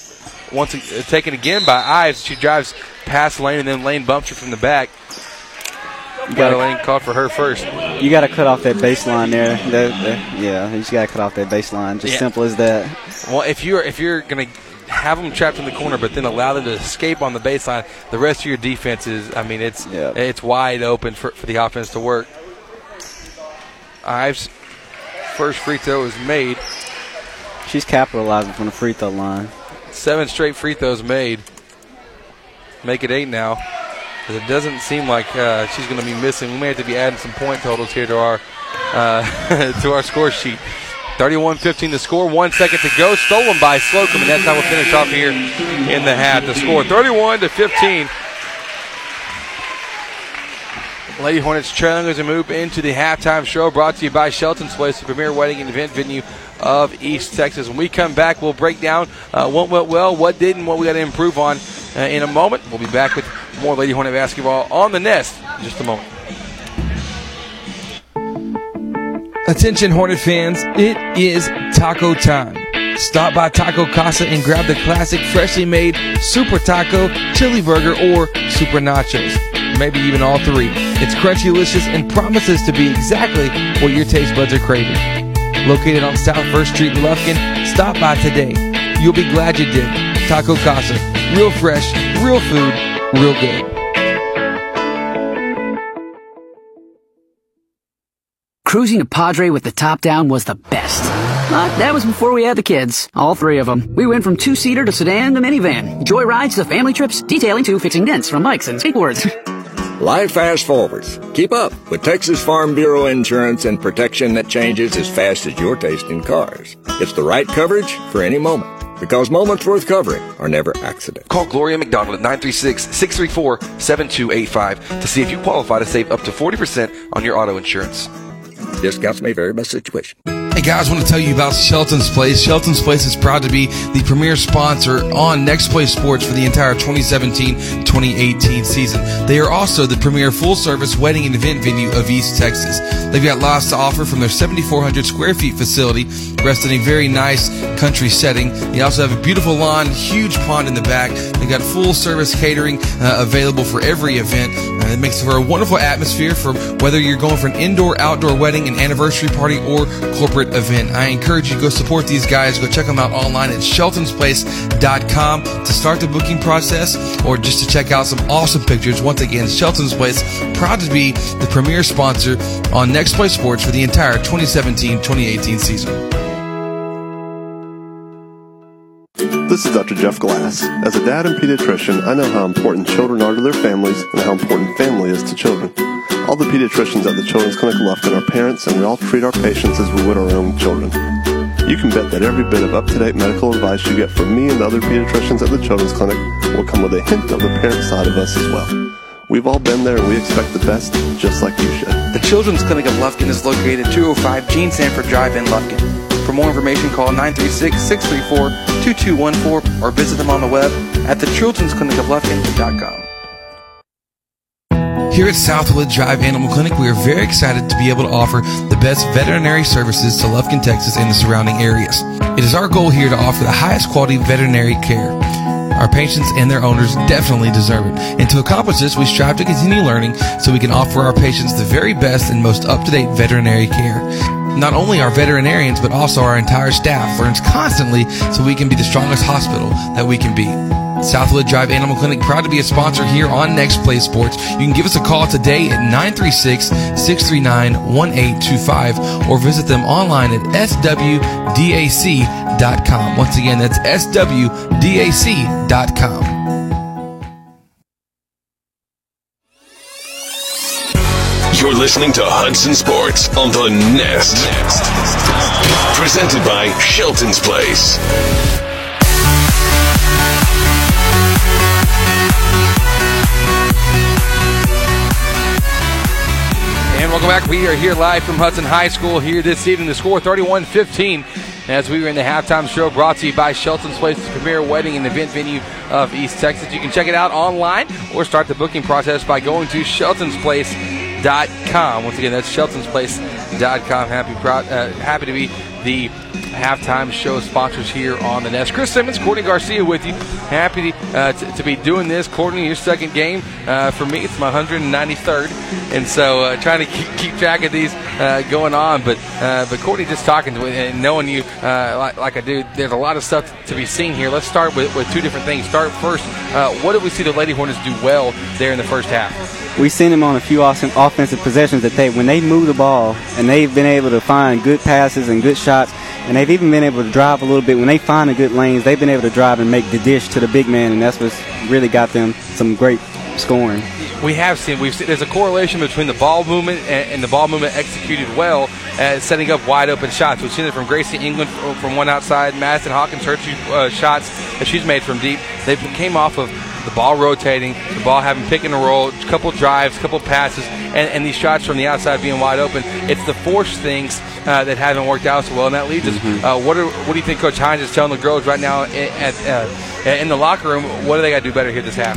once uh, taken again by Ives, she drives past Lane and then Lane bumps her from the back. You Got gotta- Lane caught for her first. You got to cut off that baseline there. That- that- yeah, you just got to cut off that baseline. Just Yeah. simple as that. Well, if you're if you're gonna have them trapped in the corner, but then allow them to escape on the baseline, the rest of your defense is, I mean, it's it's wide open for, for the offense to work. Ives' first free throw is made. She's capitalizing from the free throw line. Seven straight free throws made. Make it eight now. It doesn't seem like uh, she's going to be missing. We may have to be adding some point totals here to our uh, to our score sheet. 31-15 to score. One second to go. Stolen by Slocum, and that's how we'll finish off here in the half. The score 31 to 15. Lady Hornets trailing as we move into the halftime show brought to you by Shelton's Place, the premier wedding and event venue of East Texas. When we come back, we'll break down uh, what went well, what didn't, what we got to improve on uh, in a moment. We'll be back with more Lady Hornet basketball on the nest in just a moment. Attention Hornet fans, it is taco time. Stop by Taco Casa and grab the classic freshly made Super Taco, Chili Burger, or Super Nachos. Maybe even all three. It's crunchy delicious and promises to be exactly what your taste buds are craving. Located on South First Street in Lufkin, stop by today. You'll be glad you did. Taco Casa. Real fresh, real food, real good. Cruising to Padre with the top down was the best. But that was before we had the kids, all three of them. We went from two seater to sedan to minivan, joy rides to family trips, detailing to fixing dents from bikes and skateboards. Life fast forwards. Keep up with Texas Farm Bureau insurance and protection that changes as fast as your taste in cars. It's the right coverage for any moment. Because moments worth covering are never accidents. Call Gloria McDonald at 936-634-7285 to see if you qualify to save up to 40% on your auto insurance. Discounts may vary by situation. Hey guys, I want to tell you about Shelton's Place. Shelton's Place is proud to be the premier sponsor on Next Play Sports for the entire 2017-2018 season. They are also the premier full-service wedding and event venue of East Texas. They've got lots to offer from their 7,400 square feet facility, rest in a very nice country setting. They also have a beautiful lawn, huge pond in the back. They've got full-service catering uh, available for every event. Uh, it makes for a wonderful atmosphere for whether you're going for an indoor, outdoor wedding, an anniversary party, or corporate event. I encourage you to go support these guys. Go check them out online at sheltonsplace.com to start the booking process or just to check out some awesome pictures. Once again, Shelton's Place, proud to be the premier sponsor on Next Play Sports for the entire 2017-2018 season. This is Dr. Jeff Glass. As a dad and pediatrician, I know how important children are to their families and how important family is to children. All the pediatricians at the Children's Clinic Lufkin are parents, and we all treat our patients as we would our own children. You can bet that every bit of up-to-date medical advice you get from me and the other pediatricians at the Children's Clinic will come with a hint of the parent side of us as well. We've all been there and we expect the best, just like you should. The Children's Clinic of Lufkin is located at 205 Gene Sanford Drive in Lufkin. For more information, call 936-634-2214 or visit them on the web at the Children's Clinic of thechildren'sclinicoflufkin.com. Here at Southwood Drive Animal Clinic, we are very excited to be able to offer the best veterinary services to Lufkin, Texas and the surrounding areas. It is our goal here to offer the highest quality veterinary care. Our patients and their owners definitely deserve it. And to accomplish this, we strive to continue learning so we can offer our patients the very best and most up-to-date veterinary care. Not only our veterinarians, but also our entire staff learns constantly so we can be the strongest hospital that we can be. Southwood Drive Animal Clinic, proud to be a sponsor here on Next Play Sports. You can give us a call today at 936-639-1825 or visit them online at swdac.com. Once again, that's swdac.com. listening to Hudson Sports on the Nest. Presented by Shelton's Place. And welcome back. We are here live from Hudson High School here this evening. The score 31 15 as we were in the halftime show brought to you by Shelton's Place, the premier wedding and event venue of East Texas. You can check it out online or start the booking process by going to sheltonsplace.com. Once again, that's sheltonsplace.com. Happy, uh, happy to be the halftime show sponsors here on the Nest. Chris Simmons, Courtney Garcia with you. Happy to, uh, to, to be doing this. Courtney, your second game. Uh, for me, it's my 193rd. And so uh, trying to keep, keep track of these uh, going on. But uh, but Courtney, just talking to and knowing you uh, like, like, I do, there's a lot of stuff to be seen here. Let's start with, with two different things. Start first, what did we see the Lady Hornets do well there in the first half? We seen them on a few awesome offensive possessions that they, when they move the ball and they've been able to find good passes and good shots, and they've even been able to drive a little bit. When they find the good lanes, they've been able to drive and make the dish to the big man, and that's what's really got them some great scoring. We have seen we've seen, there's a correlation between the ball movement and, and the ball movement executed well at setting up wide open shots. We've seen it from Gracie England from one outside, Madison Hawkins her two uh, shots that she's made from deep. They came off of the ball rotating, the ball having pick and roll, a couple drives, a couple passes, and, and, these shots from the outside being wide open. It's the force things uh, that haven't worked out so well, and that leads mm-hmm. us. Uh, what, are, what do you think Coach Hines is telling the girls right now at, uh, in the locker room? What do they got to do better here this half?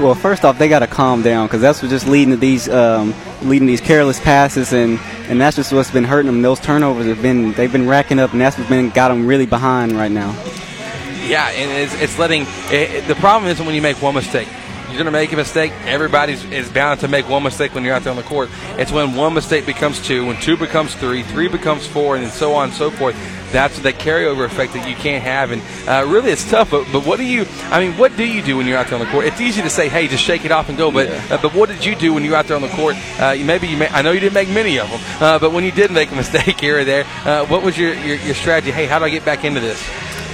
Well, first off, they got to calm down because that's what's just leading to these um, leading these careless passes, and, and that's just what's been hurting them. Those turnovers have been they've been racking up, and that's what's been got them really behind right now. Yeah, and it's, it's letting it, the problem isn't when you make one mistake. You're going to make a mistake. Everybody is bound to make one mistake when you're out there on the court. It's when one mistake becomes two, when two becomes three, three becomes four, and so on and so forth. That's that carryover effect that you can't have. And uh, really, it's tough. But, but what do you? I mean, what do you do when you're out there on the court? It's easy to say, "Hey, just shake it off and go." But Yeah. uh, but what did you do when you were out there on the court? Uh, you- maybe you. May, I know you didn't make many of them, uh, but when you did make a mistake here or there, uh, what was your, your your strategy? Hey, how do I get back into this?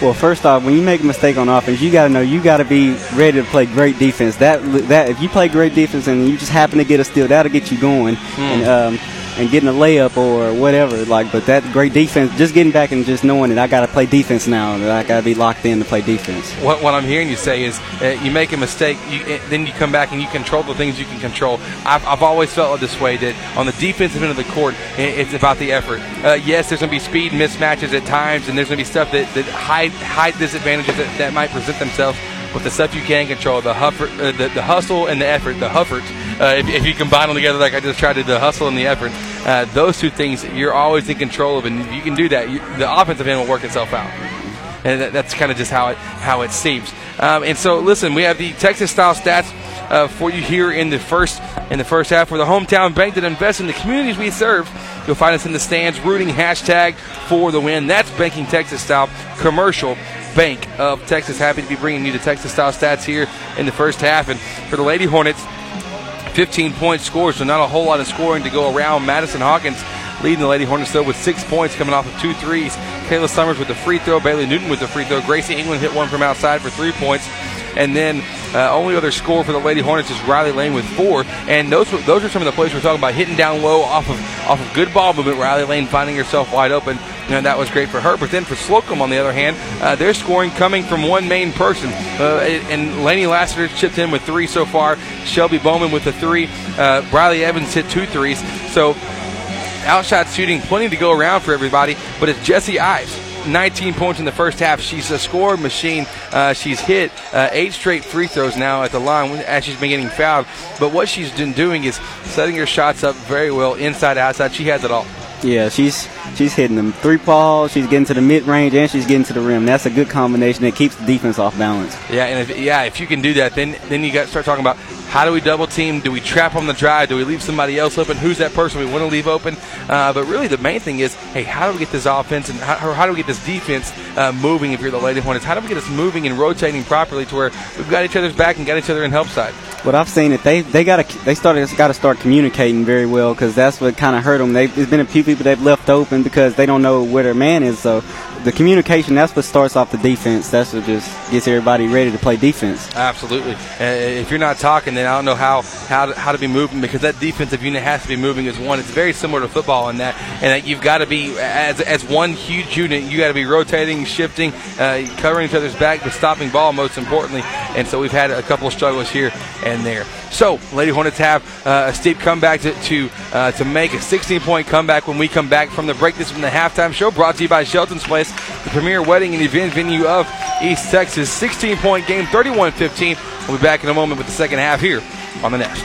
Well, first off, when you make a mistake on offense, you got to know you got to be ready to play great defense. That that if you play great defense and you just happen to get a steal, that'll get you going. And um, and getting a layup or whatever. Like, but that great defense, just getting back and just knowing that I got to play defense now. That I got to be locked in to play defense. What, what I'm hearing you say is uh, you make a mistake, you, uh, then you come back and you control the things you can control. I've, I've always felt this way that on the defensive end of the court, it's about the effort. Uh, yes, there's going to be speed mismatches at times, and there's going to be stuff that, that hide, hide disadvantages that, that might present themselves. But the stuff you can control, the, huffer, uh, the, the hustle and the effort, the huffert, uh, if, if, you combine them together like I just tried to, the hustle and the effort, uh, those two things you're always in control of, and if you can do that, you, the offensive end will work itself out. And that, that's kind of just how it how it seems. Um, and so, listen, we have the Texas style stats uh, for you here in the first in the first half. For the hometown bank that invests in the communities we serve, you'll find us in the stands rooting hashtag for the win. That's banking Texas style commercial Bank of Texas. Happy to be bringing you the Texas style stats here in the first half. And for the Lady Hornets, 15 point scores, so not a whole lot of scoring to go around. Madison Hawkins leading the Lady Hornets though with six points coming off of two threes. Kayla Summers with the free throw, Bailey Newton with the free throw. Gracie England hit one from outside for three points. And then uh, only other score for the Lady Hornets is Riley Lane with four. And those those are some of the plays we're talking about hitting down low off of off of good ball movement. Riley Lane finding herself wide open, and that was great for her. But then for Slocum, on the other hand, uh, their scoring coming from one main person. Uh, and Laney Lassiter chipped in with three so far. Shelby Bowman with the three. Uh, Briley Evers hit two threes. So outshot shooting, plenty to go around for everybody. But it's Jesse Ives 19 points in the first half. She's a score machine. Uh, she's hit uh, eight straight free throws now at the line as she's been getting fouled. But what she's been doing is setting her shots up very well, inside, outside. She has it all. Yeah, she's she's hitting them three balls. She's getting to the mid range and she's getting to the rim. That's a good combination that keeps the defense off balance. Yeah, and if, yeah, if you can do that, then then you got start talking about how do we double team? Do we trap on the drive? Do we leave somebody else open? Who's that person we want to leave open? Uh, but really, the main thing is, hey, how do we get this offense and how, how do we get this defense uh, moving? If you're the Lady Hornets, how do we get us moving and rotating properly to where we've got each other's back and got each other in help side? What I've seen it, they they got to they started got to start communicating very well because that's what kind of hurt them. They've, there's been a few people they've left open because they don't know where their man is. So the communication that's what starts off the defense. That's what just gets everybody ready to play defense. Absolutely. Uh, if you're not talking, then I don't know how how to, how to be moving because that defensive unit has to be moving as one. It's very similar to football in that, and that you've got to be as as one huge unit. You got to be rotating, shifting, uh, covering each other's back, but stopping ball most importantly. And so we've had a couple of struggles here and there. So Lady Hornets have uh, a steep comeback to to, uh, to make a 16 point comeback when we come back from the break. This is from the halftime show brought to you by Shelton's Place the premier wedding and event venue of East Texas. 16 point game, 31 15. We'll be back in a moment with the second half here on the Nest.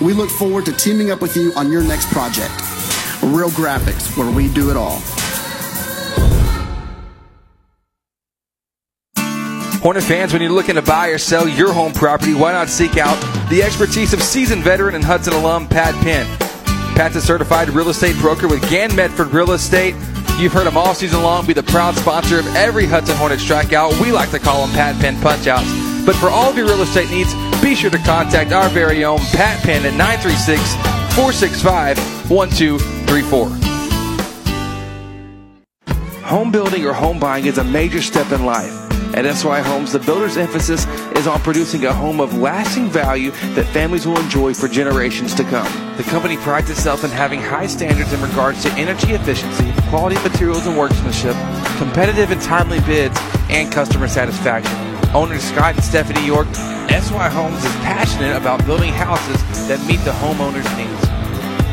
We look forward to teaming up with you on your next project. Real Graphics, where we do it all. Hornet fans, when you're looking to buy or sell your home property, why not seek out the expertise of seasoned veteran and Hudson alum Pat Penn? Pat's a certified real estate broker with Gan Medford Real Estate. You've heard him all season long be the proud sponsor of every Hudson Hornet strikeout. We like to call them Pat Penn punchouts. But for all of your real estate needs, be sure to contact our very own Pat Penn at 936 465 1234. Home building or home buying is a major step in life. At SY Homes, the builder's emphasis is on producing a home of lasting value that families will enjoy for generations to come. The company prides itself in having high standards in regards to energy efficiency, quality materials and workmanship, competitive and timely bids, and customer satisfaction. Owners Scott and Stephanie York, SY Homes is passionate about building houses that meet the homeowner's needs.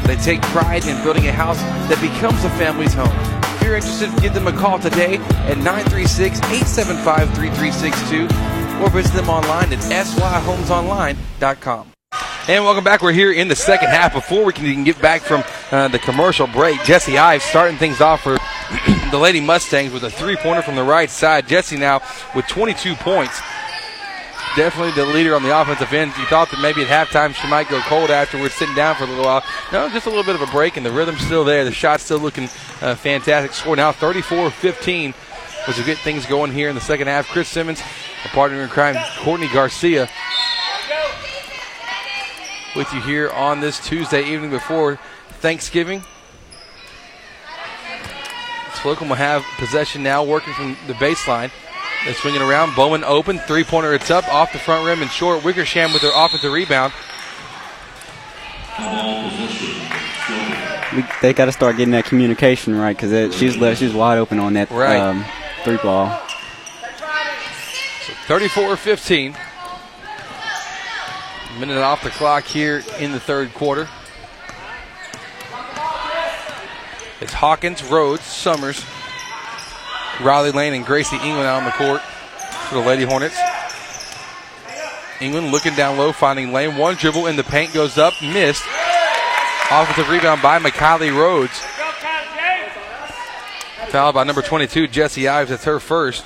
They take pride in building a house that becomes a family's home. If you're interested, give them a call today at 936 875 3362 or visit them online at syhomesonline.com. And welcome back. We're here in the second half. Before we can get back from uh, the commercial break, Jesse Ives starting things off for the Lady Mustangs with a three pointer from the right side. Jesse now with 22 points. definitely the leader on the offensive end. You thought that maybe at halftime she might go cold afterwards, sitting down for a little while. No, just a little bit of a break, and the rhythm's still there. The shot's still looking uh, fantastic. Score now 34 15 was to get things going here in the second half. Chris Simmons, a partner in crime, Courtney Garcia, with you here on this Tuesday evening before Thanksgiving. Slocum will have possession now, working from the baseline. They're swinging around. Bowman open. Three pointer. It's up off the front rim and short. Wickersham with their offensive rebound. We, they got to start getting that communication right because she's left, she's wide open on that Right. um, three ball. 34 15. A Minute off the clock here in the third quarter. It's Hawkins, Rhodes, Summers, Riley Lane, and Gracie England out on the court for the Lady Hornets. England looking down low, finding Lane. One dribble in the paint goes up, missed. Offensive rebound by McKiley Rhodes. Foul by number 22, Jesse Ives. That's her first.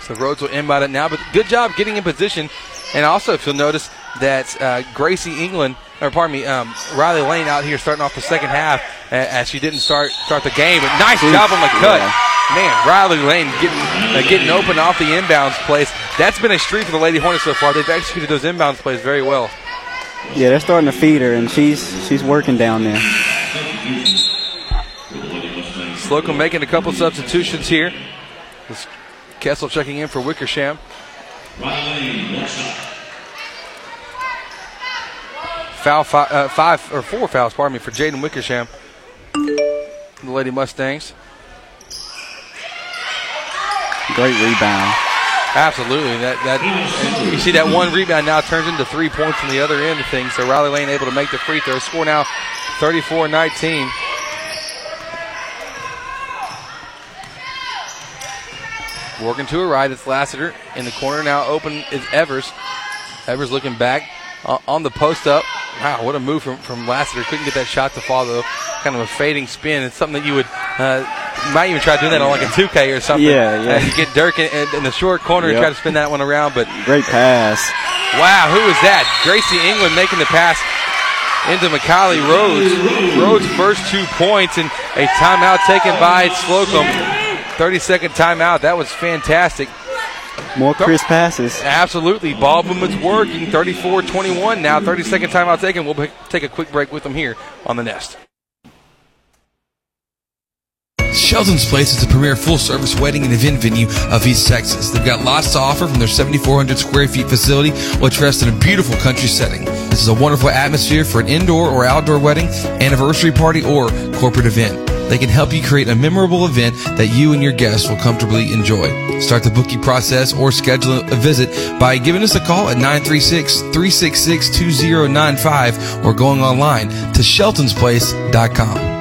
So Rhodes will inbound it now, but good job getting in position. And also, if you'll notice that uh, Gracie England, or pardon me, um, Riley Lane out here starting off the second half uh, as she didn't start start the game. But nice job on the cut. Man, Riley Lane getting uh, getting open off the inbounds plays. That's been a streak for the Lady Hornets so far. They've executed those inbounds plays very well. Yeah, they're starting to feed her, and she's she's working down there. Slocum making a couple substitutions here. This Kessel checking in for Wickersham. Foul five, uh, five or four fouls, pardon me, for Jaden Wickersham. The Lady Mustangs. Great rebound. Absolutely. That that you see that one rebound now turns into three points from the other end of things. So Riley Lane able to make the free throw. Score now 34-19. Working to her right, it's Lassiter. In the corner now open is Evers. Evers looking back uh, on the post up. Wow, what a move from, from Lassiter. Couldn't get that shot to fall though. Kind of a fading spin. It's something that you would uh, you might even try doing that on like a 2K or something. Yeah, yeah. Uh, you get Dirk in, in- the short corner and try to spin that one around, but Great pass. Wow, who is that? Gracie England making the pass into McKiley Rhodes. Rhodes' first two points and a timeout taken by Slocum. 30 second timeout. That was fantastic. More crisp passes. Absolutely. Ball movement's working. 34 21 now. 30 second timeout taken. We'll take a quick break with them here on the Nest. Shelton's Place is the premier full service wedding and event venue of East Texas. They've got lots to offer from their 7,400 square feet facility, which rests in a beautiful country setting. This is a wonderful atmosphere for an indoor or outdoor wedding, anniversary party, or corporate event. They can help you create a memorable event that you and your guests will comfortably enjoy. Start the booking process or schedule a visit by giving us a call at 936-366-2095 or going online to sheltonsplace.com.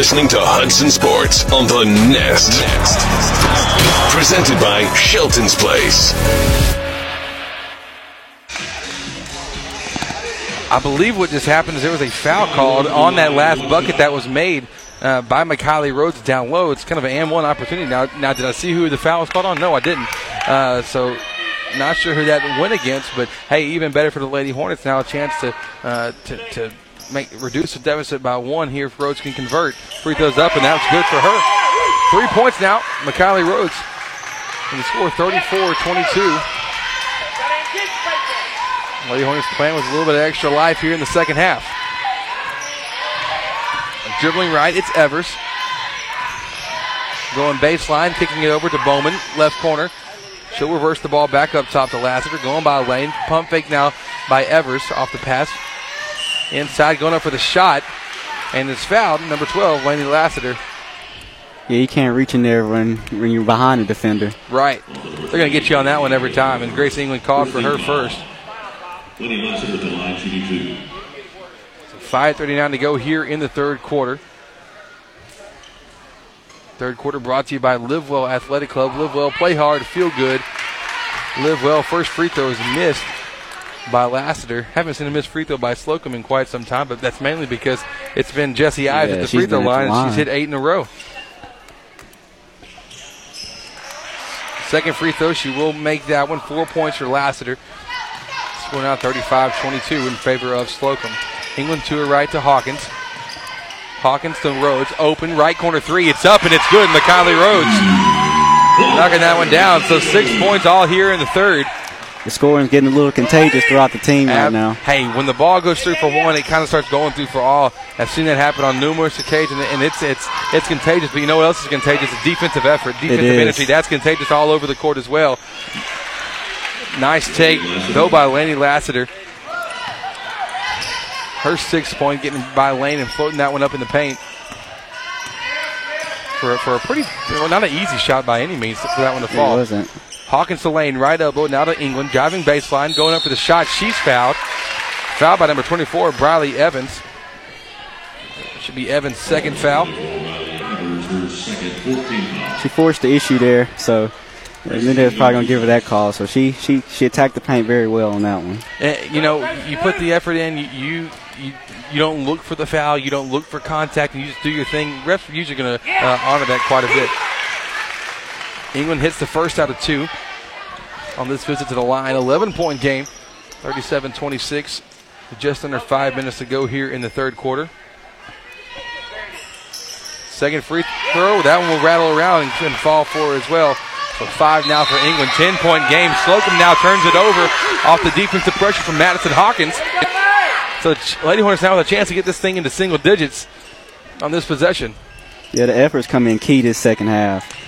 listening to Hudson Sports on the Nest. Presented by Shelton's Place. I believe what just happened is there was a foul called on that last bucket that was made uh, by McKiley Rhodes down low. It's kind of an and one opportunity. Now, now, did I see who the foul was called on? No, I didn't. Uh, so, not sure who that went against, but hey, even better for the Lady Hornets now a chance to uh, to, to make reduce the deficit by one here if Rhodes can convert. Free throws up, and that's good for her. Three points now, McKiley Rhodes. And the score 34 22. Lady Hornets playing with a little bit of extra life here in the second half. Dribbling right, it's Evers. Going baseline, kicking it over to Bowman, left corner. She'll reverse the ball back up top to Lassiter. Going by Lane. Pump fake now by Evers off the pass. Inside, going up for the shot. And it's fouled. Number 12, Laney Lassiter. Yeah, you can't reach in there when when you're behind the defender. Right. They're going to get you on that one every time. And Grace England called for her first. Laney Lassiter at the line, shooting two. 5.39 to go here in the third quarter. Third quarter brought to you by Live Well Athletic Club. Live Well, play hard, feel good. Live Well, first free throw is missed by Lassiter. Haven't seen a missed free throw by Slocum in quite some time, but that's mainly because it's been Jesse Ives Yeah, at the free throw line, and she's hit eight in a row. Second free throw, she will make that one. Four points for Lassiter. Scoring now 35-22 in favor of Slocum. England to her right to Hawkins. Hawkins to Rhodes. Open, right corner three. It's up and it's good. McKinley Rhodes knocking that one down. So six points all here in the third. The scoring's getting a little contagious throughout the team right Ab- now. Hey, when the ball goes through for one, it kind of starts going through for all. I've seen that happen on numerous occasions, and it's it's it's contagious. But you know what else is contagious? It's defensive effort, defensive energy. That's contagious all over the court as well. Nice take, though, by Laney Lassiter. Her sixth point getting by Lane and floating that one up in the paint. For, for a pretty, well, not an easy shot by any means for that one to fall. It wasn't. Hawkins to Lane, right elbow, now to England, driving baseline, going up for the shot. She's fouled. Fouled by number 24, Briley Evers. Should be Evers' second foul. She forced the issue there, so Mendez probably gonna give her that call. So she she she attacked the paint very well on that one. Eh, you know, you put the effort in. You, you you don't look for the foul. You don't look for contact. And you just do your thing. Refs are usually going to uh, honor that quite a bit. England hits the first out of two on this visit to the line. 11 point game, 37 26. Just under five minutes to go here in the third quarter. Second free throw. That one will rattle around and, fall for as well. So five now for England. 10 point game. Slocum now turns it over off the defensive pressure from Madison Hawkins. So Lady Hornets now with a chance to get this thing into single digits on this possession. Yeah, the efforts come in key this second half.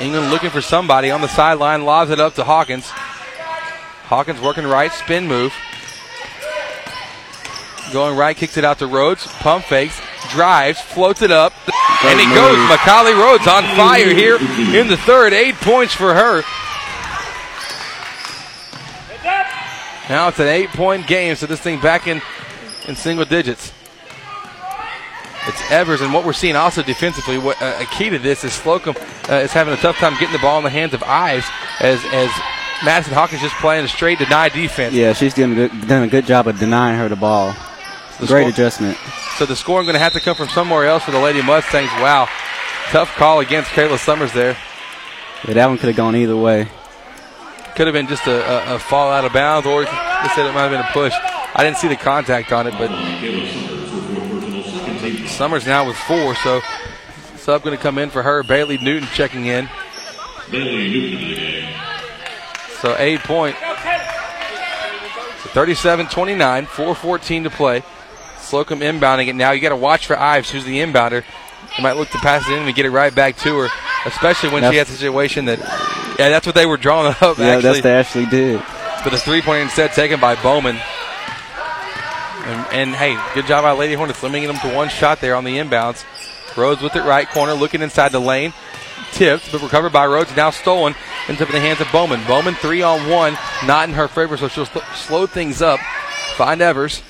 England looking for somebody on the sideline, lobs it up to Hawkins. Hawkins working right, spin move. Going right, kicks it out to Rhodes, pump fakes, drives, floats it up, and it goes. Macaulay Rhodes on fire here in the third. Eight points for her. Now it's an eight point game, so this thing back in, in single digits. It's Evers, and what we're seeing also defensively, what, uh, a key to this is Slocum uh, is having a tough time getting the ball in the hands of Ives as as Madison Hawkins just playing a straight deny defense. Yeah, she's doing a good, done a good job of denying her the ball. The Great score- adjustment. So the scoring going to have to come from somewhere else for the Lady Mustangs. Wow, tough call against Kayla Summers there. Yeah, that one could have gone either way. Could have been just a, a, a fall out of bounds, or they said it might have been a push. I didn't see the contact on it, but Summers now with four, so sub going to come in for her. Bailey Newton checking in. Bailey Newton in the game. So eight point. So 37 29, 414 to play. Slocum inbounding it now. You got to watch for Ives, who's the inbounder. Might look to pass it in and get it right back to her, especially when she has That's- a situation that, yeah, that's what they were drawing up, Yeah, actually. that's they actually did. But the three point instead taken by Bowman. And, and hey, good job by Lady Hornets limiting them to one shot there on the inbounds. Rhodes with it right corner, looking inside the lane. Tipped, but recovered by Rhodes. Now stolen. Ends up in the hands of Bowman. Bowman three on one, not in her favor, so she'll sl- slow things up. Find Evers.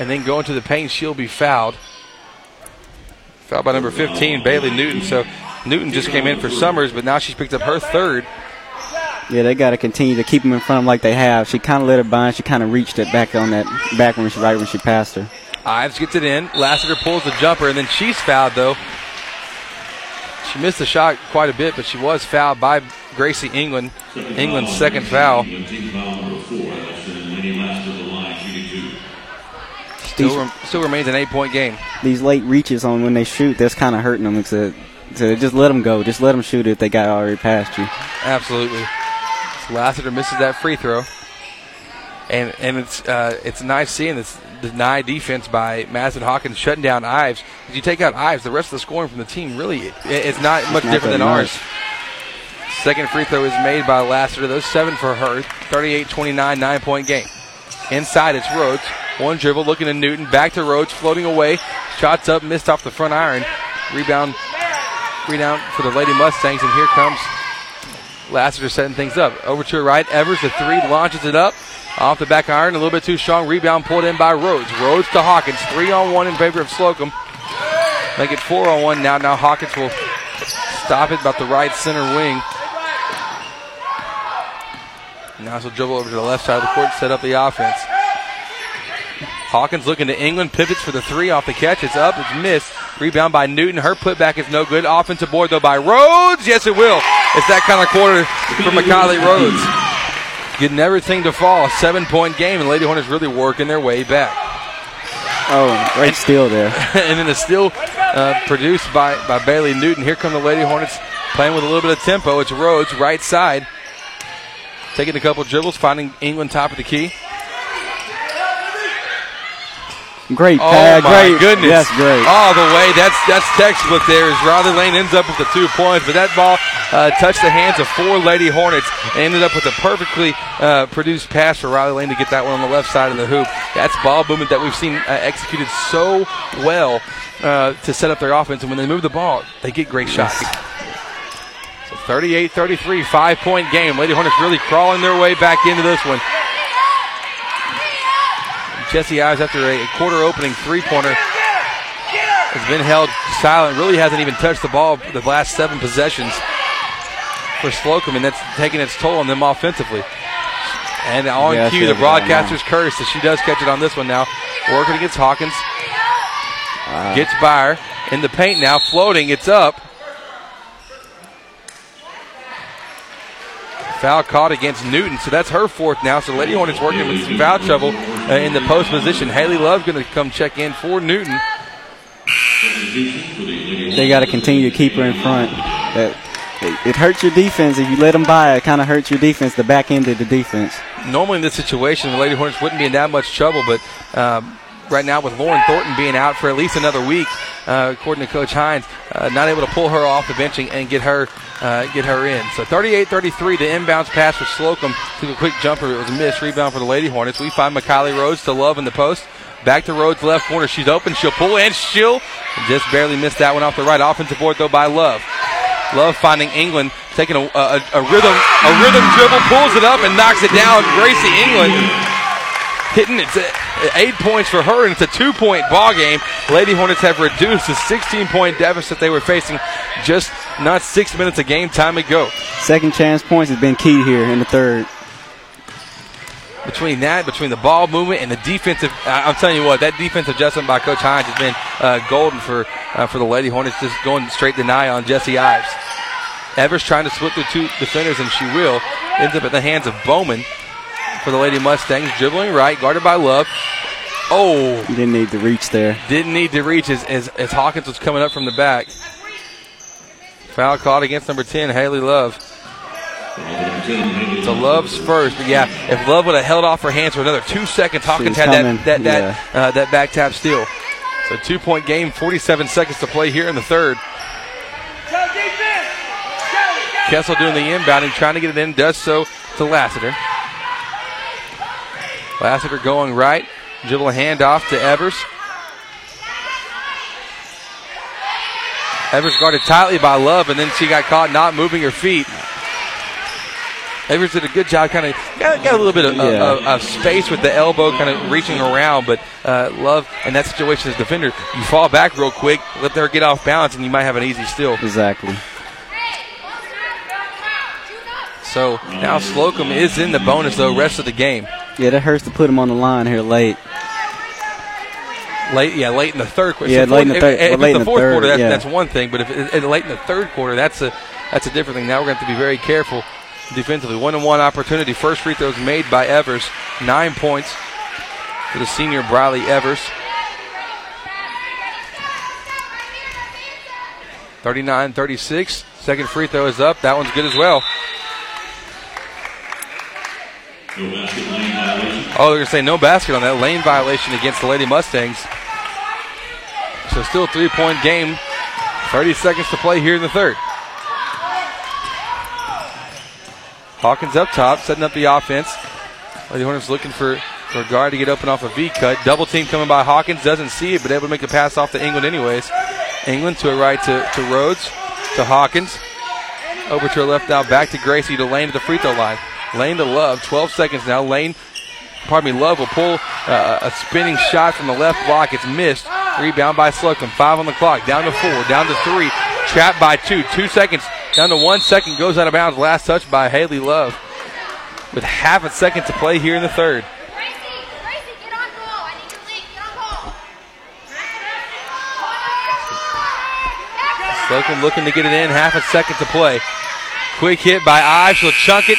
And then going to the paint, she'll be fouled. Fouled by number 15, Bailey Newton. So Newton just came in for Summers, but now she's picked up her third. Yeah, they got to continue to keep them in front of them like they have. She kind of let her bind. She kind of reached it back on that back when she right when she passed her. Ives gets it in. Lassiter pulls the jumper, and then she's fouled, though. She missed the shot quite a bit, but she was fouled by Gracie England. England's second foul. England team foul number four. That's been Laney Lassiter to the line, shooting two. Still, rem- still remains an eight point game. These late reaches on when they shoot, that's kind of hurting them. To, to just let them go. Just let them shoot it if they got already past you. Absolutely. So Lassiter misses that free throw. And and it's uh, it's nice seeing this deny defense by Madison Hawkins shutting down Ives. If you take out Ives, the rest of the scoring from the team really it, it's not much not different than much. ours. Second free throw is made by Lassiter. Those seven for her. 38-29, nine point game. Inside it's Rhodes. One dribble looking to Newton. Back to Rhodes, floating away. Shots up, missed off the front iron. Rebound, rebound for the Lady Mustangs, and here comes Lassiter setting things up. Over to her right, Evers, the three, launches it up. Off the back iron, a little bit too strong. Rebound pulled in by Rhodes. Rhodes to Hawkins. Three on one in favor of Slocum. Make it four on one now. Now Hawkins will stop it about the right center wing. Now she'll dribble over to the left side of the court, set up the offense. Hawkins looking to England, pivots for the three off the catch. It's up, it's missed. Rebound by Newton. Her putback is no good. Offensive board though by Rhodes. Yes, it will. It's that kind of quarter for McKiley Rhodes. Getting everything to fall. A seven point game, and Lady Hornets really working their way back. Oh, great steal there. and then the steal uh, produced by, by Bailey Newton. Here come the Lady Hornets playing with a little bit of tempo. It's Rhodes, right side. Taking a couple dribbles, finding England top of the key. Great Oh pad. my great. goodness! That's great. All the way. That's that's textbook. There as Riley Lane ends up with the two points, but that ball uh, touched the hands of four Lady Hornets and ended up with a perfectly uh, produced pass for Riley Lane to get that one on the left side of the hoop. That's ball movement that we've seen uh, executed so well uh, to set up their offense, and when they move the ball, they get great shots. So 38-33, five-point game. Lady Hornets really crawling their way back into this one. Jesse Ives, after a quarter opening three pointer, has been held silent. Really hasn't even touched the ball the last seven possessions for Slocum, and that's taking its toll on them offensively. And on Yeah, cue, the broadcaster's curse that she does catch it on this one now. Working against Hawkins. Wow. Gets by her in the paint now, floating. It's up. Foul caught against Newton, so that's her fourth now. So Lady Hornets working with some foul trouble uh, in the post position. Haley Love going to come check in for Newton. They got to continue to keep her in front. That it, it hurts your defense if you let them by. It kind of hurts your defense, the back end of the defense. Normally in this situation, the Lady Hornets wouldn't be in that much trouble, but um, right now with Lauren Thornton being out for at least another week, uh, according to Coach Hines, uh, not able to pull her off the bench and, get her uh, get her in. So 38-33, the inbounds pass for Slocum took a quick jumper. It was a missed rebound for the Lady Hornets. We find McKiley Rhodes to Love in the post. Back to Rhodes left corner. She's open. She'll pull and she'll just barely missed that one off the right. Offensive board though by Love. Love finding England, taking a, a, a rhythm a rhythm dribble, pulls it up and knocks it down. Gracie England hitting it's eight points for her, and it's a two-point ball game. Lady Hornets have reduced the 16-point deficit they were facing just not six minutes of game time ago. Second chance points has been key here in the third. Between that, between the ball movement and the defensive, I'm telling you what, that defensive adjustment by Coach Hines has been uh, golden for uh, for the Lady Hornets, just going straight deny on Jesse Ives. Evers trying to split the two defenders, and she will. Ends up at the hands of Bowman for the Lady Mustangs, dribbling right, guarded by Love. Oh, You didn't need to reach there. didn't need to reach as, as, as Hawkins was coming up from the back. Foul caught against number 10, Haley Love. So Love's first, but yeah, if Love would have held off her hands for another two seconds, Hawkins was had coming, that that that, uh, that back tap steal. So two point game, 47 seconds to play here in the third. Kessel doing the inbounding, trying to get it in, does so to Lassiter. Lassiter going right, dribble handoff to Evers. Evers guarded tightly by Love, and then she got caught not moving her feet. Evers did a good job, kind of got, got a little bit of, Yeah. of, of space with the elbow, kind of reaching around. But uh, Love, in that situation as defender, you fall back real quick, let her get off balance, and you might have an easy steal. Exactly. So now Slocum is in the bonus, though, rest of the game. Yeah, that hurts to put him on the line here late. Late, yeah, late in the third quarter. Yeah, So late in the if- third- If, late in the fourth third, quarter, that's, yeah. that's one thing. But if late in the third quarter, that's a that's a different thing. Now we're going to have to be very careful defensively. One and one opportunity. First free throws made by Evers. Nine points for the senior Briley Evers. 39-36. Second free throw is up. That one's good as well. Oh, they're going to say no basket on that lane violation against the Lady Mustangs. So still a three-point game. 30 seconds to play here in the third. Hawkins up top, setting up the offense. Lady Hornets looking for, for a guard to get open off a V cut. Double team coming by Hawkins, doesn't see it, but able to make the pass off to England anyways. England to a right to, to Rhodes, to Hawkins. Over to her left now, back to Gracie to Lane to the free throw line. Lane to Love. 12 seconds now. Lane, pardon me, Love will pull uh, a spinning shot from the left block. It's missed. Rebound by Slocum. Five on the clock. Down to four. Down to three. Trapped by two. Two seconds. Down to one second. Goes out of bounds. Last touch by Haley Love. With half a second to play here in the third. Slocum looking to get it in. Half a second to play. Quick hit by Ives. She'll chunk it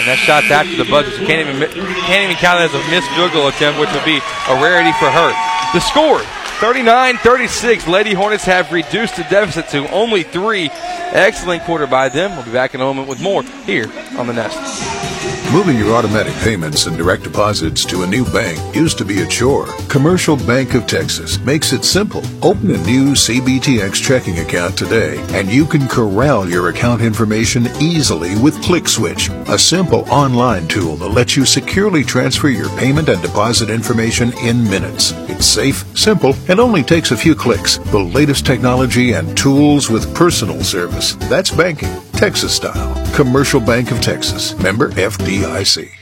and that shot's after the buzzer, so can't even, can't even count it as a missed field goal attempt, which would be a rarity for her. The score, 39-36. Lady Hornets have reduced the deficit to only three. Excellent quarter by them. We'll be back in a moment with more here on the Nest. Moving your automatic payments and direct deposits to a new bank used to be a chore. Commercial Bank of Texas makes it simple. Open a new CBTX checking account today, and you can corral your account information easily with ClickSwitch, a simple online tool that lets you securely transfer your payment and deposit information in minutes. It's safe, simple, and only takes a few clicks. The latest technology and tools with personal service. That's banking, Texas style. Commercial Bank of Texas. Member FDIC.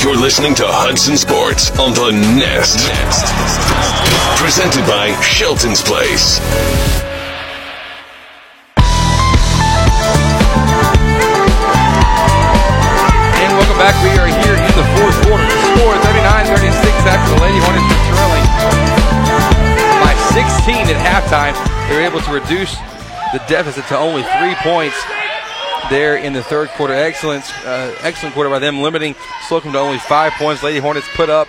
You're listening to Hudson Sports on the Nest. Nest. Presented by Shelton's Place. And welcome back. We are here in the fourth quarter. Score 39-36 after the Lady Hornets were trailing by 16 at halftime. They were able to reduce the deficit to only three points there in the third quarter. Excellent, uh, excellent quarter by them, limiting Slocum to only five points. Lady Hornets put up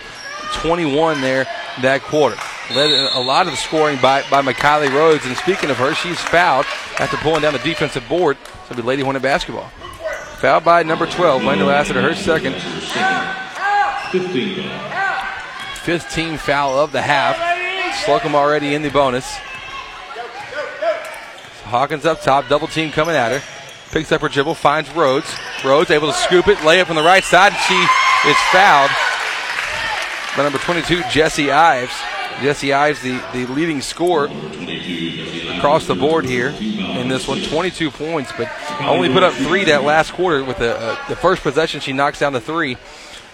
21 there that quarter. Led a lot of the scoring by, by McKiley Rhodes. And speaking of her, she's fouled after pulling down the defensive board. So it'll be Lady Hornet basketball. Fouled by number 12, Lando Lassiter, her second. 15 foul of the half. Slocum already in the bonus. Hawkins up top, double team coming at her. Picks up her dribble, finds Rhodes. Rhodes able to scoop it, lay up on the right side. and She is fouled by number 22, Jesse Ives. Jesse Ives, the, the leading scorer across the board here in this one. 22 points, but only put up three that last quarter with the, uh, the first possession. She knocks down the three.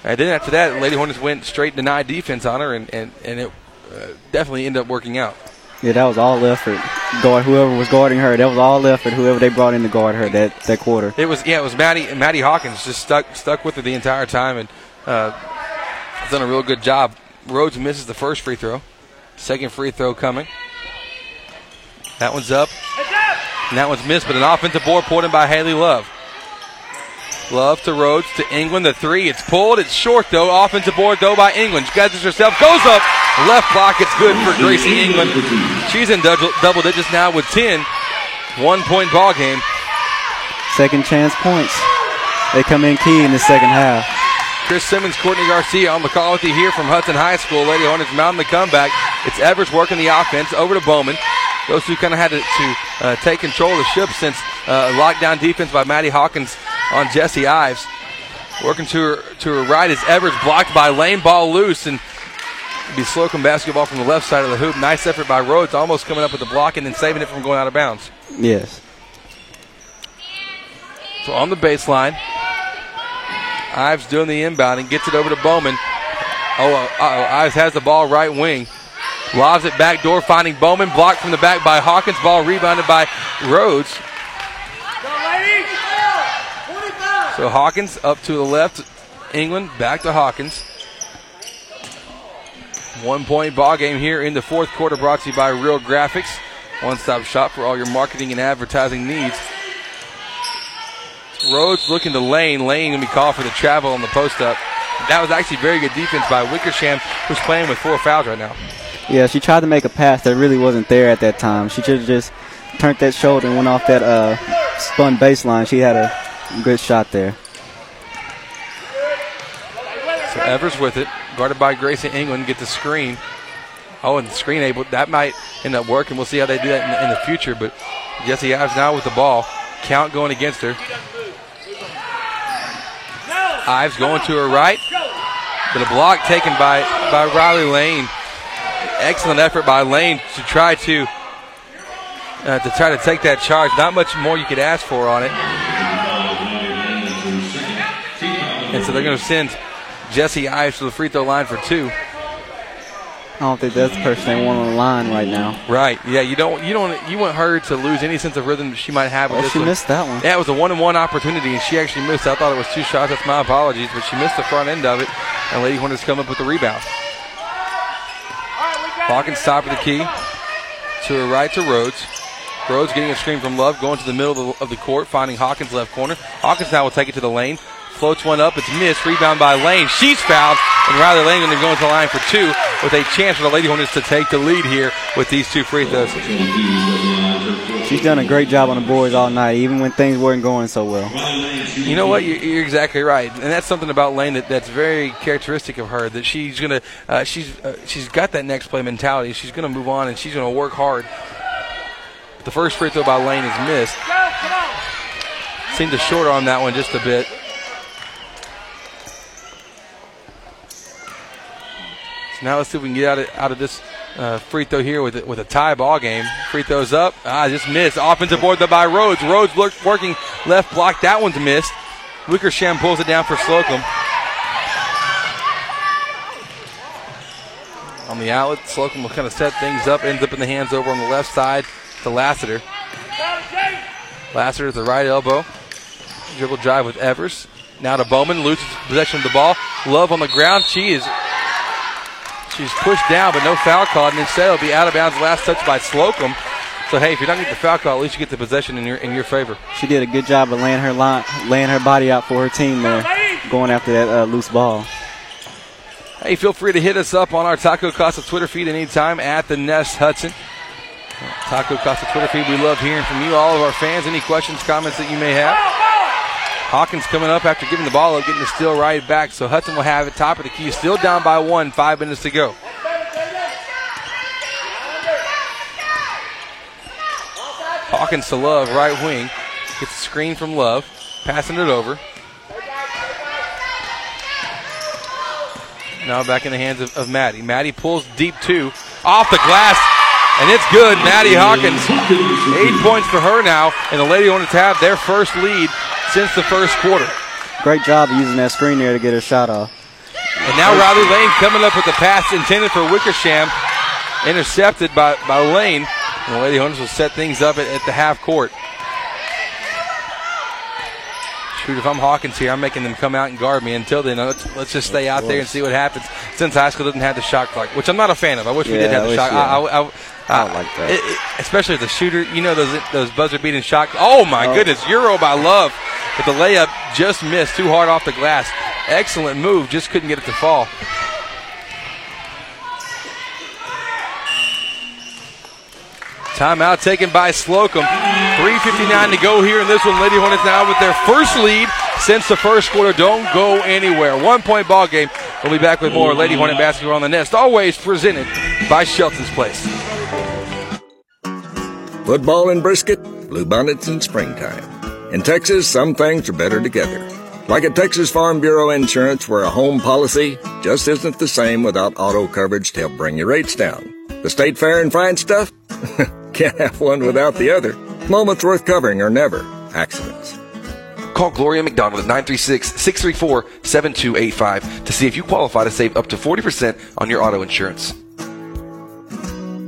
And then after that, Lady Hornets went straight denied defense on her, and, and, and it uh, definitely ended up working out. Yeah, that was all effort. Guard whoever was guarding her, that was all effort. Whoever they brought in to guard her that, that quarter. It was yeah, it was Maddie Maddie Hawkins just stuck stuck with her the entire time and uh, done a real good job. Rhodes misses the first free throw. Second free throw coming. That one's up. And that one's missed, but an offensive board pulled in by Haley Love. Love to Rhodes to England. The three. It's pulled. It's short though. Offensive board though by England. She gathers herself. Goes up. Left block. It's good for Gracie England. She's in double, double digits now with 10. One point ball game. Second chance points. They come in key in the second half. Chris Simmons, Courtney Garcia on the call with you here from Hudson High School. Lady Hornets mounting the comeback. It's Evers working the offense over to Bowman. Those two kind of had to, to uh, take control of the ship since uh, lockdown defense by Maddie Hawkins on Jesse Ives. Working to her to her right is Evers blocked by Lane ball loose and be Slocum basketball from the left side of the hoop. Nice effort by Rhodes, almost coming up with the block and then saving it from going out of bounds. Yes. So on the baseline, Ives doing the inbound and gets it over to Bowman. Oh, uh, Ives has the ball right wing. Lobs it back door, finding Bowman. Blocked from the back by Hawkins. Ball rebounded by Rhodes. So Hawkins up to the left. England back to Hawkins. One point ball game here in the fourth quarter brought to you by Real Graphics. One stop shop for all your marketing and advertising needs. Rhodes looking to Lane. Lane going to be called for the travel on the post up. That was actually very good defense by Wickersham, who's playing with four fouls right now. Yeah, she tried to make a pass that really wasn't there at that time. She should have just turned that shoulder and went off that uh, spun baseline. She had a good shot there. So Evers with it, guarded by Gracie England, get the screen. Oh, and the screen able that might end up working. We'll see how they do that in the, in the future. But Jesse Ives now with the ball, count going against her. Ives going to her right, but a block taken by by Riley Lane. Excellent effort by Lane to try to uh, to try to take that charge. Not much more you could ask for on it. And so they're going to send Jesse Ives to the free throw line for two. I don't think that's the person they want on the line right now. Right. Yeah. You don't. You don't. You want her to lose any sense of rhythm she might have. With Oh, this she one. missed that one. Yeah, it was a one-on-one opportunity, and she actually missed. I thought it was two shots. That's my apologies, but she missed the front end of it, and Lady Hornets come up with the rebound. Hawkins top of the key to her right to Rhodes. Rhodes getting a screen from Love, going to the middle of the, of the court, finding Hawkins left corner. Hawkins now will take it to the lane. Floats one up. It's missed. Rebound by Lane. She's fouled. And Riley Lane going to go into the line for two with a chance for the Lady Hornets to take the lead here with these two free throws. She's done a great job on the boards all night, even when things weren't going so well. You know what? You're, you're exactly right, and that's something about Lane that, that's very characteristic of her. That she's gonna, uh, she's uh, she's got that next play mentality. She's gonna move on and she's gonna work hard. The first free throw by Lane is missed. Seemed to short on that one just a bit. So now let's see if we can get out of, out of this uh, free throw here with with a tie ball game. Free throws up. Ah, just missed. Offensive board by Rhodes. Rhodes working left block. That one's missed. Wickersham pulls it down for Slocum. On the outlet, Slocum will kind of set things up. Ends up in the hands over on the left side to Lassiter. Lassiter at the right elbow. Dribble drive with Evers. Now to Bowman. Loses possession of the ball. Love on the ground. She is She's pushed down, but no foul called, and instead it'll be out of bounds. Last touch by Slocum. So hey, if you're not getting the foul call, at least you get the possession in your in your favor. She did a good job of laying her line, laying her body out for her team there, going after that uh, loose ball. Hey, feel free to hit us up on our Taco Casa Twitter feed anytime at the Nest Hudson. Taco Casa Twitter feed. We love hearing from you, all of our fans. Any questions, comments that you may have. Hawkins coming up after giving the ball up, getting the steal right back. So Hudson will have it top of the key, still down by one, five minutes to go. Hawkins to Love, right wing. Gets a screen from Love, passing it over. Now back in the hands of, of Maddie. Maddie pulls deep two off the glass, and it's good. Maddie Hawkins, eight points for her now, and the Lady Hornets have their first lead since the first quarter. Great job of using that screen there to get a shot off. And now Riley Lane coming up with the pass intended for Wickersham, intercepted by, by Lane. And the Lady Hornets will set things up at, at the half court. Shoot, if I'm Hawkins here, I'm making them come out and guard me. Until then, let's, let's just stay out there and see what happens. Since high school doesn't have the shot clock, which I'm not a fan of. I wish we Yeah, did have the wish- shot. yeah. I, I, I, I don't like that. it- it- especially the shooter, you know those those buzzer beating shots. Oh my Oh. goodness, Euro by Love, but the layup just missed too hard off the glass. Excellent move, just couldn't get it to fall. Timeout taken by Slocum. 3.59 to go here in this one. Lady Hornets now with their first lead since the first quarter. Don't go anywhere. One point ball game. We'll be back with more Lady Hornet basketball on the nest. Always presented by Shelton's Place. Football and brisket, bluebonnets in springtime. In Texas, some things are better together. Like at Texas Farm Bureau Insurance, where a home policy just isn't the same without auto coverage to help bring your rates down. The state fair and fine stuff? Can't have one without the other. Moments worth covering are never accidents. Call Gloria McDonald at 936-634-7285 to see if you qualify to save up to 40% on your auto insurance.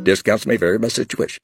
Discounts may vary by situation.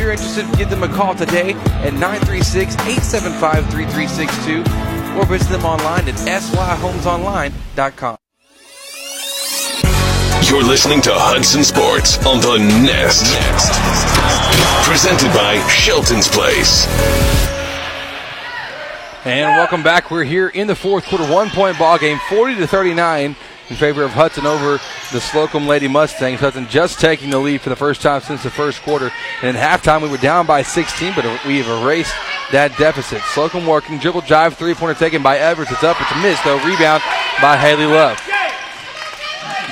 If you're interested, give them a call today at 936-875-3362 or visit them online at syhomesonline.com. You're listening to Hudson Sports on the Nest. Nest. Presented by Shelton's Place. And welcome back. We're here in the fourth quarter, one point ball game, 40 to 39. In favor of Hudson over the Slocum Lady Mustangs. Hudson just taking the lead for the first time since the first quarter. And at halftime, we were down by 16, but we have erased that deficit. Slocum working, dribble drive, three pointer taken by Edwards. It's up, it's a miss, though. Rebound by Haley Love.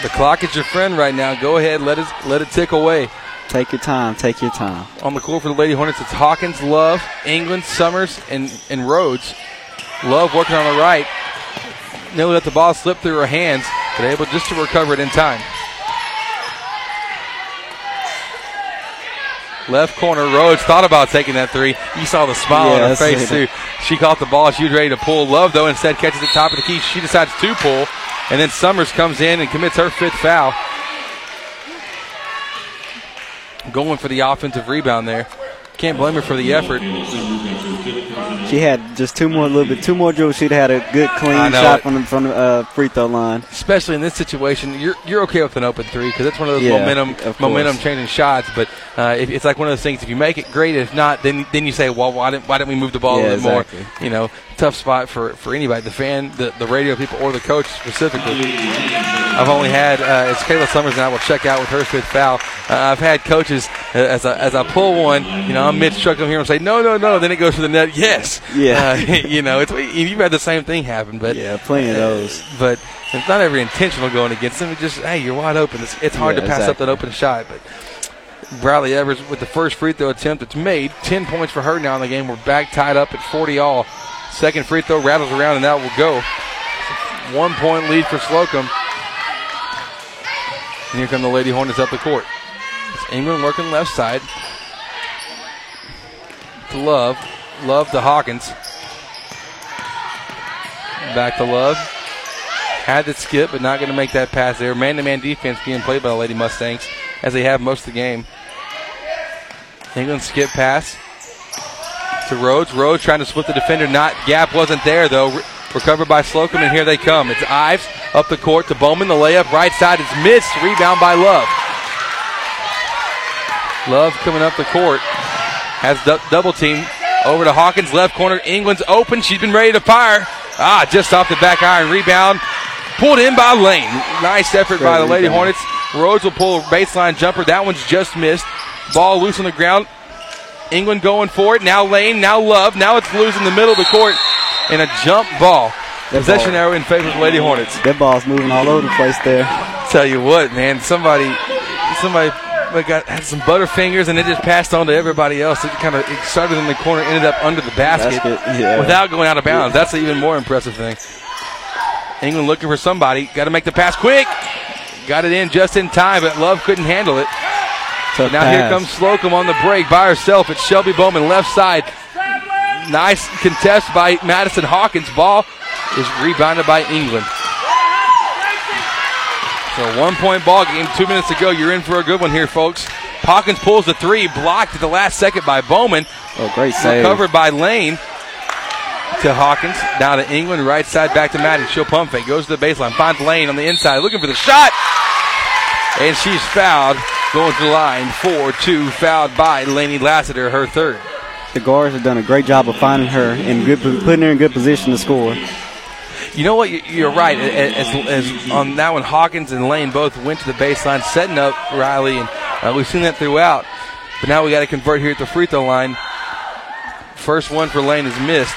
The clock is your friend right now. Go ahead, let it, let it tick away. Take your time. Take your time. On the court for the Lady Hornets, it's Hawkins, Love, England, Summers, and, and Rhodes. Love working on the right. Nearly let the ball slip through her hands, but able just to recover it in time. Left corner, Rhodes thought about taking that three. You saw the smile on her face, too. She caught the ball. She was ready to pull. Love, though, instead catches the top of the key. She decides to pull. And then Summers comes in and commits her fifth foul. Going for the offensive rebound there. Can't blame her for the effort. She had just two more, little bit, two more dribbles. She'd had a good clean shot from the, from the uh, free throw line. especially in this situation, you're you're okay with an open three because it's one of those Yeah, momentum momentum changing shots. But uh, if, it's like one of those things. If you make it, great. If not, then then you say, well, why didn't why didn't we move the ball Yeah, a little exactly. more? You know, tough spot for for anybody, the fan, the the radio people, or the coach specifically. I've only had uh, it's Kayla Summers and I will check out with her fifth foul. Uh, I've had coaches uh, as I, as I pull one, you know, I'm mid stroke here and say no, no, no. Then it goes to the net. Yes, Yeah. Uh, you know, it's you've had the same thing happen, but Yeah, plenty of those. but it's not every intentional going against them. It's just hey, you're wide open. It's, it's hard Yeah, to pass up that open shot. But Briley Evers with the first free throw attempt, it's made. Ten points for her now in the game. We're back tied up at 40 all. Second free throw rattles around and that will go. One point lead for Slocum. And here come the Lady Hornets up the court. It's England working left side. To Love. Love to Hawkins. Back to Love. Had to skip, but not going to make that pass there. Man to man defense being played by the Lady Mustangs as they have most of the game. England skip pass to Rhodes. Rhodes trying to split the defender. Not gap wasn't there though. Re- recovered by Slocum, and here they come. It's Ives up the court to Bowman. The layup right side is missed. Rebound by Love. Love coming up the court has du- double team over to Hawkins left corner. England's open. She's been ready to fire. Ah, just off the back iron rebound. Pulled in by Lane. Nice effort by the Lady rebound. Hornets. Rhodes will pull a baseline jumper. That one's just missed. Ball loose on the ground. England going for it. Now Lane, now Love. Now it's loose in the middle of the court. And a jump ball. That Possession ball- arrow in favor of Lady Hornets. That ball's moving all over the place there. Tell you what, man, somebody, somebody got had some butterfingers and it just passed on to everybody else. It kind of it started in the corner, ended up under the basket, Basket, yeah. without going out of bounds. That's an even more impressive thing. England looking for somebody. Got to make the pass quick. Got it in just in time, but Love couldn't handle it. Tough now here comes Slocum on the break by herself. It's Shelby Bowman left side. Nice contest by Madison Hawkins. Ball is rebounded by England. So one point ball game, two minutes to go. You're in for a good one here, folks. Hawkins pulls the three, blocked at the last second by Bowman. Oh, great save. Recovered by Lane to Hawkins. Down to England, right side back to Madden. She'll pump fake, goes to the baseline, finds Lane on the inside, looking for the shot. And she's fouled, going to the line. 4 2, fouled by Laney Lassiter, her third. The guards have done a great job of finding her and good, putting her in good position to score. You know what? You- You're right. As, as on that one, Hawkins and Lane both went to the baseline, setting up Riley, and uh, we've seen that throughout. But now we got to convert here at the free throw line. First one for Lane is missed.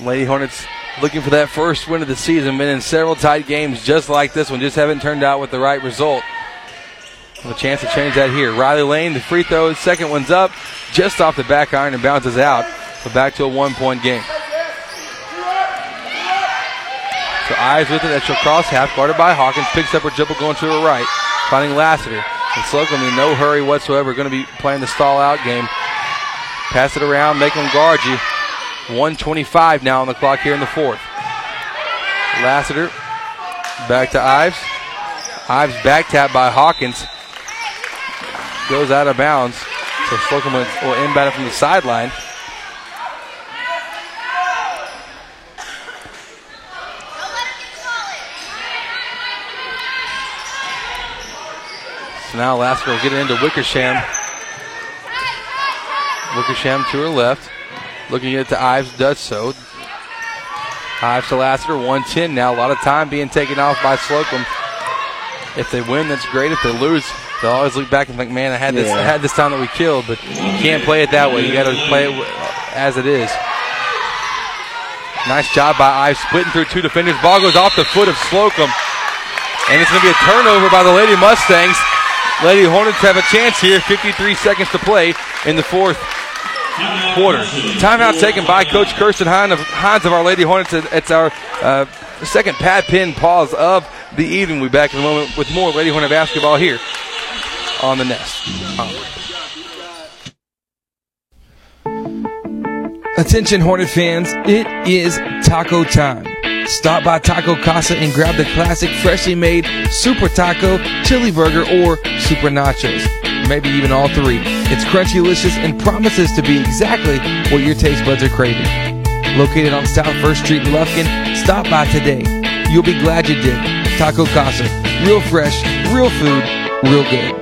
Lady Hornets looking for that first win of the season. Been in several tight games just like this one, just haven't turned out with the right result. A chance to change that here. Riley Lane, the free throw, second one's up, just off the back iron and bounces out. So back to a one point game. So Ives with it, that she'll cross half, guarded by Hawkins, picks up her dribble going to her right, finding Lassiter. And Slocum in no hurry whatsoever, going to be playing the stall out game. Pass it around, make them guard you. 125 now on the clock here in the fourth. Lassiter back to Ives. Ives back tap by Hawkins. Goes out of bounds. So Slocum will will inbound it from the sideline. So now Lassiter will get it into Wickersham. Wickersham to her left. Looking at the Ives, does so. Ives to Lassiter, 110 now. A lot of time being taken off by Slocum. If they win, that's great. If they lose, they'll always look back and think, "Man, I had this, Yeah. I had this time that we killed." But you can't play it that way. You got to play it as it is. Nice job by Ives, splitting through two defenders. Ball goes off the foot of Slocum, and it's going to be a turnover by the Lady Mustangs. Lady Hornets have a chance here. 53 seconds to play in the fourth quarter. Timeout taken by Coach Kirsten Hines of, Hines of our Lady Hornets. It's our uh, second pad pin pause of the evening. We'll be back in a moment with more Lady Hornet basketball here on the Nest. Attention Hornet fans, it is taco time. Stop by Taco Casa and grab the classic freshly made Super Taco, Chili Burger, or Super Nachos. Maybe even all three. It's crunchy delicious and promises to be exactly what your taste buds are craving. Located on South First Street in Lufkin, stop by today. You'll be glad you did. Taco Casa. Real fresh, real food, real good.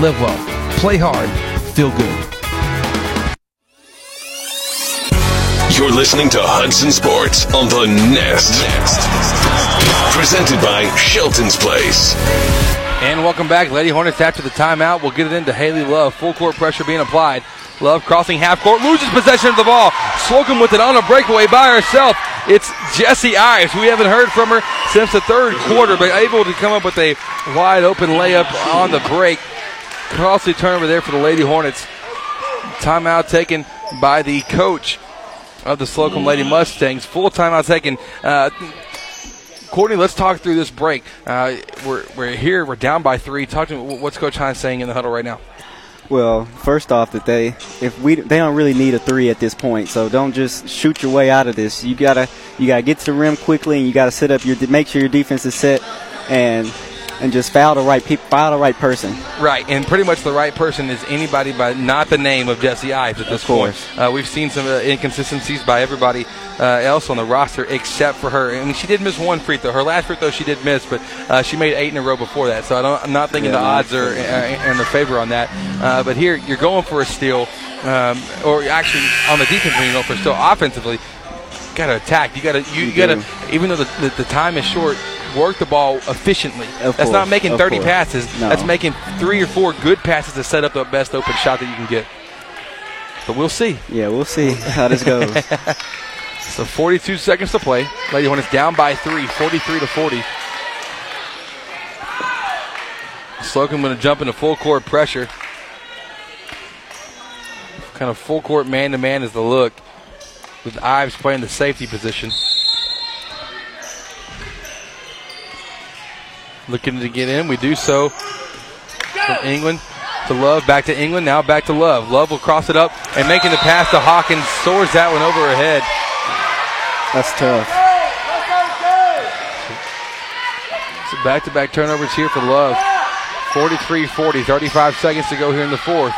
Live well, play hard, feel good. You're listening to Hudson Sports on the Nest. Presented by Shelton's Place. And welcome back, Lady Hornets. After the timeout, we'll get it into Haley Love. Full court pressure being applied. Love crossing half court, loses possession of the ball. Slocum with it on a breakaway by herself. It's Jessie Ives. We haven't heard from her since the third quarter, but able to come up with a wide open layup on the break. Costly turnover there for the Lady Hornets. Timeout taken by the coach of the Slocum Lady Mustangs. Full timeout taken. Uh, Courtney, let's talk through this break. Uh, we're, we're here. We're down by three. Talk to me. What's Coach Hines saying in the huddle right now? Well, first off, that they if we they don't really need a three at this point, so don't just shoot your way out of this. You gotta you gotta get to the rim quickly, and you gotta set up your make sure your defense is set, and and just foul the right people, foul the right person. Right, and pretty much the right person is anybody by not the name of Jesse Ives at this point. course. Uh, we've seen some uh, inconsistencies by everybody uh, else on the roster except for her. I mean, she did miss one free throw. Her last free throw she did miss, but uh, she made eight in a row before that. So I don't, I'm not thinking Yeah, the odds are uh, in her favor on that. Uh, but here, you're going for a steal, um, or actually on the defense when you go for a steal. Offensively, got to attack. You got to you, You got to even though the, the, the time is short. Work the ball efficiently. Of That's not making of 30 course. passes. No. That's making three or four good passes to set up the best open shot that you can get. But we'll see. Yeah, we'll see how this goes. So 42 seconds to play. Lady Hornets down by three, 43 to 40. Slocum going to jump into full court pressure. Kind of full court man to man is the look, with Ives playing the safety position. Looking to get in. We do so from England to Love, back to England, now back to Love. Love will cross it up and making the pass to Hawkins, soars that one over her head. That's tough. So back to back turnovers here for Love. 43 40, 35 seconds to go here in the fourth.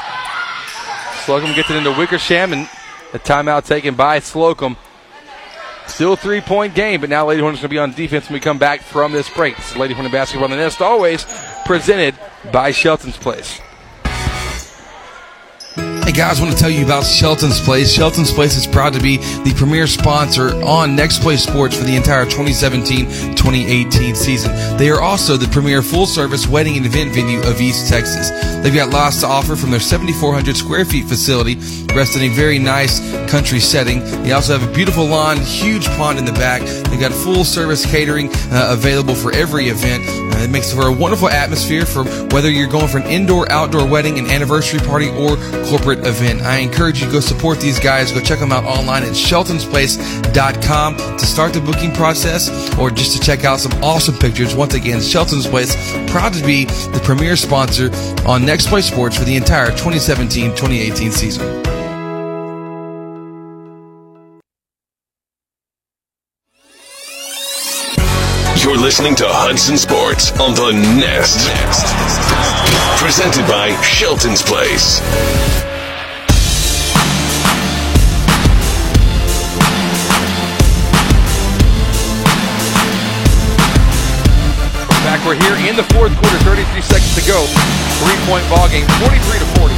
Slocum gets it into Wickersham and a timeout taken by Slocum. Still three point game, but now Lady Hornets going to be on defense when we come back from this break. Is Lady Hornet basketball on the nest, always presented by Shelton's Place. Guys, I want to tell you about Shelton's Place. Shelton's Place is proud to be the premier sponsor on Next Play Sports for the entire 2017-2018 season. They are also the premier full-service wedding and event venue of East Texas. They've got lots to offer from their 7,400 square feet facility, rest in a very nice country setting. They also have a beautiful lawn, huge pond in the back. They've got full-service catering uh, available for every event. Uh, it makes for a wonderful atmosphere for whether you're going for an indoor, outdoor wedding, an anniversary party, or corporate event. I encourage you to go support these guys. Go check them out online at sheltonsplace.com to start the booking process or just to check out some awesome pictures. Once again, Shelton's Place, proud to be the premier sponsor on Next Play Sports for the entire 2017-2018 season. You're listening to Hudson Sports on the Nest. Nest. Presented by Shelton's Place. We're here in the fourth quarter, 33 seconds to go. Three point ball game, 43 to 40.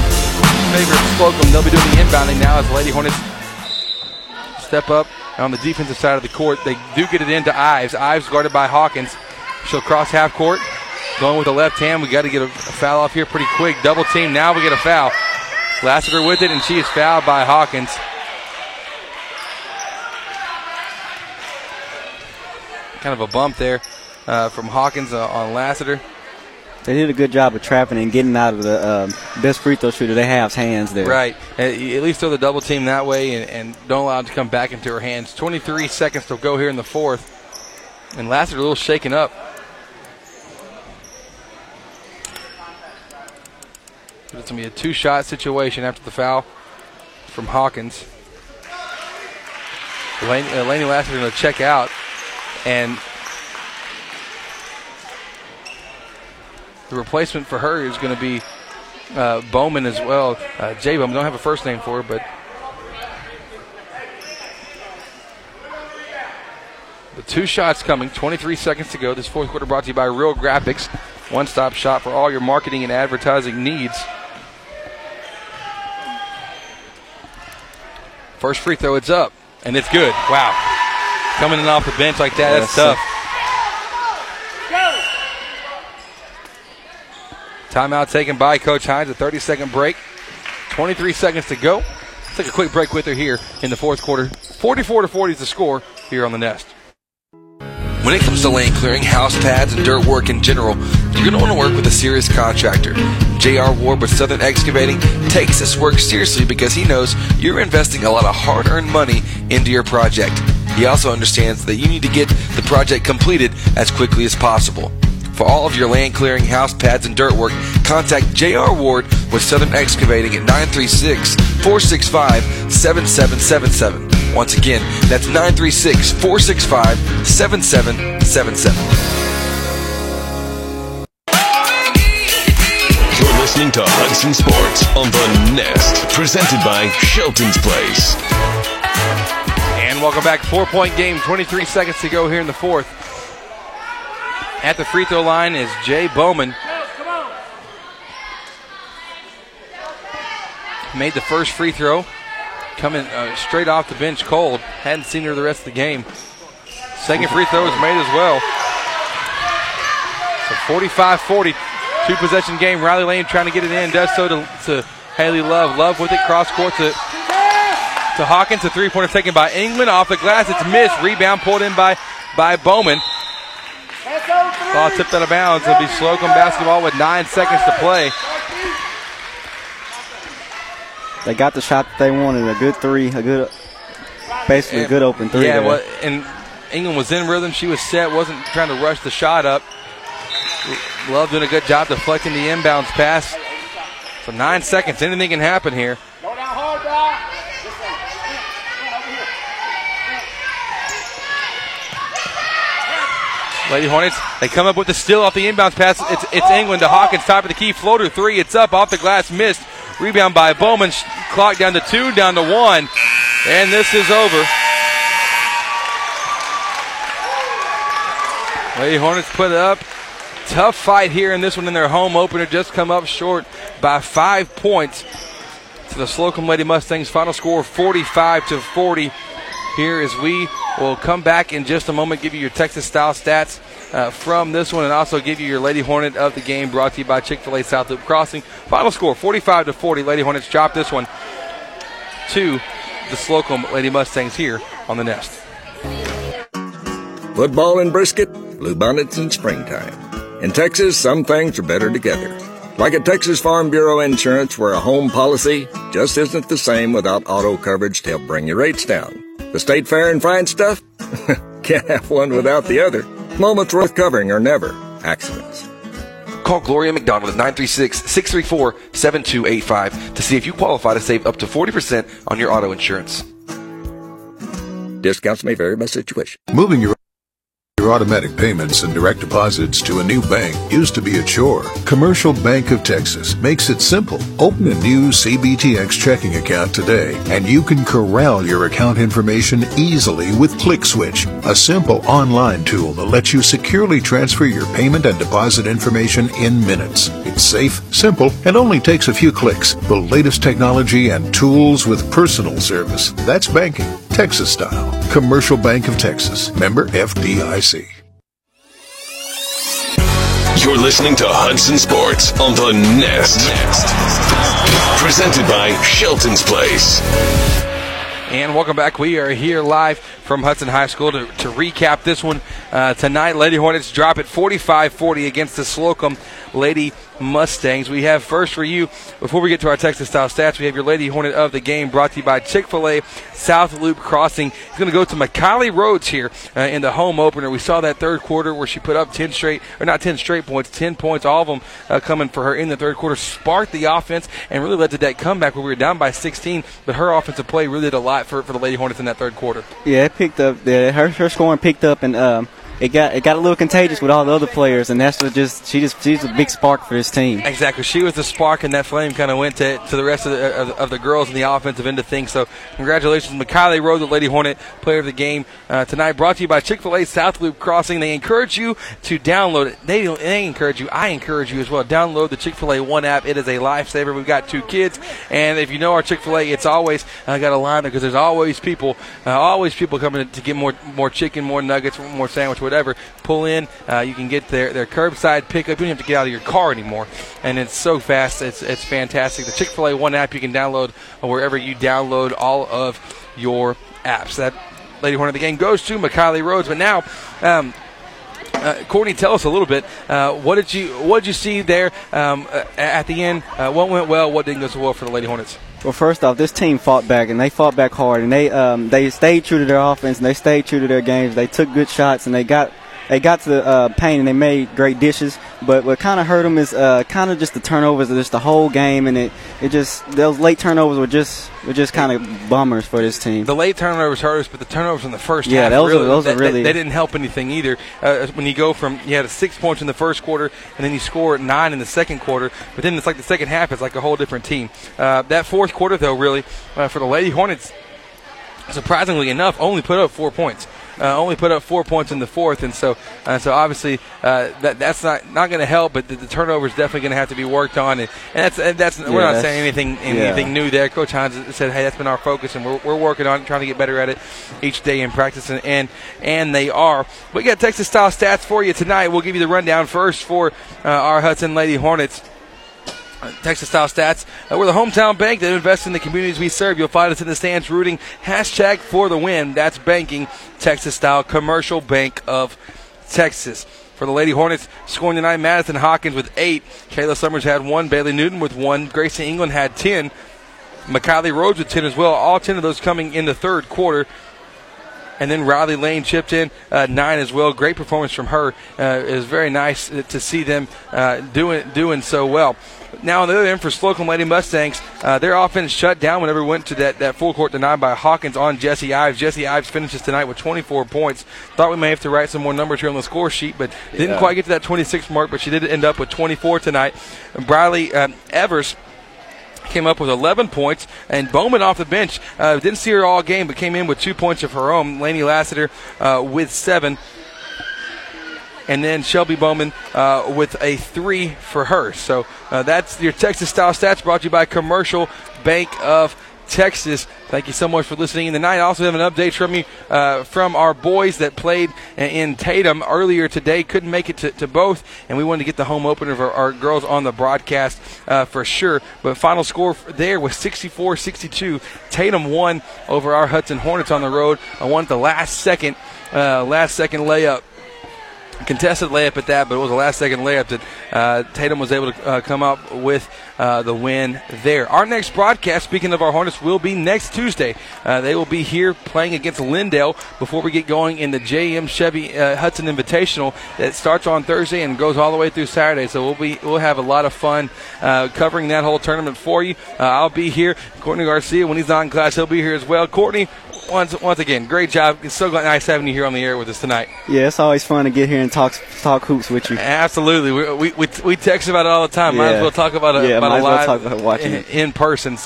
Favorite Slocum, they'll be doing the inbounding now as Lady Hornets step up on the defensive side of the court. They do get it into Ives. Ives guarded by Hawkins. She'll cross half court. Going with the left hand. We got to get a foul off here pretty quick. Double team. Now we get a foul. Lassiter with it, and she is fouled by Hawkins. Kind of a bump there uh, from Hawkins uh, on Lassiter. They did a good job of trapping and getting out of the um, best free throw shooter they have's hands there. Right. At least throw the double team that way and, and, don't allow it to come back into her hands. 23 seconds to go here in the fourth. And Lassiter a little shaken up. But it's going to be a two shot situation after the foul from Hawkins. Laney, uh, Laney Lassiter going to check out. And the replacement for her is going to be uh, Bowman as well. Uh, Jay Bowman, don't have a first name for her, but the two shots coming. 23 seconds to go. This fourth quarter brought to you by Real Graphics, one-stop shop for all your marketing and advertising needs. First free throw, it's up, and it's good. Wow, coming in off the bench like that, that's tough. Timeout taken by Coach Hines. A 30 second break. 23 seconds to go. Let's take a quick break with her here in the fourth quarter. 44 to 40 is the score here on the Nest. When it comes to land clearing, house pads, and dirt work in general, you're going to want to work with a serious contractor. J.R. Ward with Southern Excavating takes this work seriously because he knows you're investing a lot of hard earned money into your project. He also understands that you need to get the project completed as quickly as possible. For all of your land clearing, house pads, and dirt work, contact J.R. Ward with Southern Excavating at 936 465 7777. Once again, that's 936 465 7777. You're listening to Hudson Sports on the Nest, presented by Shelton's Place. And welcome back. Four point game, 23 seconds to go here in the fourth. At the free throw line is Jay Bowman. Made the first free throw. Coming uh, straight off the bench cold. Hadn't seen her the rest of the game. Second free throw is made as well. So 45 40. Two possession game. Riley Lane trying to get it in. Does so to, to Haley Love. Love with it. Cross court to, to Hawkins. A three pointer taken by England. Off the glass. It's missed. Rebound pulled in by, by Bowman. Ball tipped out of bounds. It'll be Slocum basketball with nine seconds to play. They got the shot that they wanted. A good three. A good, basically a good open three. Yeah, well, and England was in rhythm. She was set. Wasn't trying to rush the shot up. Love doing a good job deflecting the inbounds pass. So nine seconds. Anything can happen here. Lady Hornets, they come up with the steal off the inbounds pass. It's, it's England to Hawkins, top of the key, floater three. It's up off the glass, missed. Rebound by Bowman. Clock down to two, down to one. And this is over. Lady Hornets put it up. Tough fight here in this one in their home opener. Just come up short by five points to the Slocum Lady Mustangs. Final score 45 to 40 here as we will come back in just a moment, give you your Texas style stats uh, from this one, and also give you your Lady Hornet of the game brought to you by Chick fil A South Loop Crossing. Final score 45 to 40. Lady Hornets drop this one to the Slocum Lady Mustangs here on the Nest. Football and brisket, bluebonnets in springtime. In Texas, some things are better together. Like at Texas Farm Bureau Insurance, where a home policy just isn't the same without auto coverage to help bring your rates down. The state fair and fine stuff? Can't have one without the other. Moments worth covering are never accidents. Call Gloria McDonald at 936-634-7285 to see if you qualify to save up to 40% on your auto insurance. Discounts may vary by situation. Moving your your automatic payments and direct deposits to a new bank used to be a chore. Commercial Bank of Texas makes it simple. Open a new CBTX checking account today and you can corral your account information easily with ClickSwitch, a simple online tool that lets you securely transfer your payment and deposit information in minutes. It's safe, simple, and only takes a few clicks. The latest technology and tools with personal service. That's banking, Texas style. Commercial Bank of Texas. Member FDIC. You're listening to Hudson Sports on the Nest. Presented by Shelton's Place. And welcome back. We are here live from Hudson High School to, to recap this one uh, tonight. Lady Hornets drop it 45 40 against the Slocum Lady Mustangs. We have first for you, before we get to our Texas style stats, we have your Lady Hornet of the game brought to you by Chick fil A South Loop Crossing. It's going to go to McKiley Rhodes here uh, in the home opener. We saw that third quarter where she put up 10 straight, or not 10 straight points, 10 points, all of them uh, coming for her in the third quarter, sparked the offense and really led to that comeback where we were down by 16. But her offensive play really did a lot for, for the Lady Hornets in that third quarter. Yeah, it picked up. Yeah, her her scoring picked up, and um, it got it got a little contagious with all the other players, and that's what just she just she's a big spark for this team. Exactly. She was the spark, and that flame kind of went to, to the rest of the, of, of the girls in the offensive end of things. So, congratulations, McKiley Rhodes, the Lady Hornet player of the game uh, tonight. Brought to you by Chick fil A South Loop Crossing. They encourage you to download it. They, they encourage you. I encourage you as well. Download the Chick fil A One app. It is a lifesaver. We've got two kids, and if you know our Chick fil A, it's always uh, got a line because there's always people, uh, always people coming to get more more chicken, more nuggets, more sandwich, whatever. Pull in. Uh, you can get their, their curbside pickup. You don't have to get out of your car anymore. And it's so fast. It's, it's fantastic. The Chick fil A One app you can download wherever you download all of your apps. That Lady Hornet of the game goes to McKiley Rhodes. But now, um, uh, Courtney, tell us a little bit. Uh, what did you What did you see there um, at the end? Uh, what went well? What didn't go so well for the Lady Hornets? Well, first off, this team fought back and they fought back hard, and they um, they stayed true to their offense and they stayed true to their games. They took good shots and they got they got to the uh, paint and they made great dishes. But what kind of hurt them is uh, kind of just the turnovers just the whole game, and it it just those late turnovers were just were just kind of bummers for this team. The late turnovers hurt us, but the turnovers in the first Yeah, half those are- really, those are they, really- they, didn't help anything either. Uh, when you go from you had a six points in the first quarter, and then you score nine in the second quarter, but then it's like the second half is like a whole different team. Uh, that fourth quarter, though, really uh, for the Lady Hornets, surprisingly enough, only put up four points. Uh, only put up four points in the fourth, and so uh, so obviously uh, that that's not not going to help. But the, the turnover is definitely going to have to be worked on, and, and that's and that's we're not that's- saying anything anything new there. Coach Hines said, "Hey, that's been our focus, and we're, we're working on it, trying to get better at it each day in practice." And and, and they are. We got Texas style stats for you tonight. We'll give you the rundown first for uh, our Hudson Lady Hornets. Uh, Texas style stats. Uh, we're the hometown bank that invests in the communities we serve. You'll find us in the stands rooting hashtag for the win. That's banking Texas style commercial bank of Texas. For the Lady Hornets, scoring tonight, Madison Hawkins with eight. Kayla Summers had one. Bailey Newton with one. Gracie England had ten. McKiley Rhodes with 10 as well. All 10 of those coming in the third quarter. And then Riley Lane chipped in uh, nine as well. Great performance from her. Uh, it was very nice to see them uh, doing doing so well. Now on the other end for Slocum Lady Mustangs, uh, their offense shut down whenever we went to that, that full court denied by Hawkins on Jesse Ives. Jesse Ives finishes tonight with 24 points. Thought we may have to write some more numbers here on the score sheet, but didn't quite get to that 26 mark. But she did end up with 24 tonight. Briley um, Evers came up with 11 points, and Bowman off the bench uh, didn't see her all game, but came in with two points of her own. Laney Lassiter uh, with seven, and then Shelby Bowman uh, with a three for her. So uh, that's your Texas style stats brought to you by Commercial Bank of Texas. Thank you so much for listening in tonight. I also have an update from you uh, from our boys that played in Tatum earlier today. Couldn't make it to, to both, and we wanted to get the home opener of our, our girls on the broadcast uh, for sure. But final score there was 64 62. Tatum won over our Hudson Hornets on the road. I at the last second, uh, last second layup contested layup at that, but it was a last second layup that uh, Tatum was able to uh, come up with uh, the win there. Our next broadcast, speaking of our Hornets, will be next Tuesday. Uh, they will be here playing against Lindale before we get going in the JM Chevy uh, Hudson Invitational that starts on Thursday and goes all the way through Saturday. So we'll be we'll have a lot of fun uh, covering that whole tournament for you. I'll be here. Courtney Garcia, when he's in class, he'll be here as well. Courtney, once once again, great job. It's so nice having you here on the air with us tonight. Yeah, it's always fun to get here and talk talk hoops with you. Absolutely, we we, we, we text about it all the time. Might Yeah. as well talk about it Yeah, about might it as well talk about watching in, it. in person.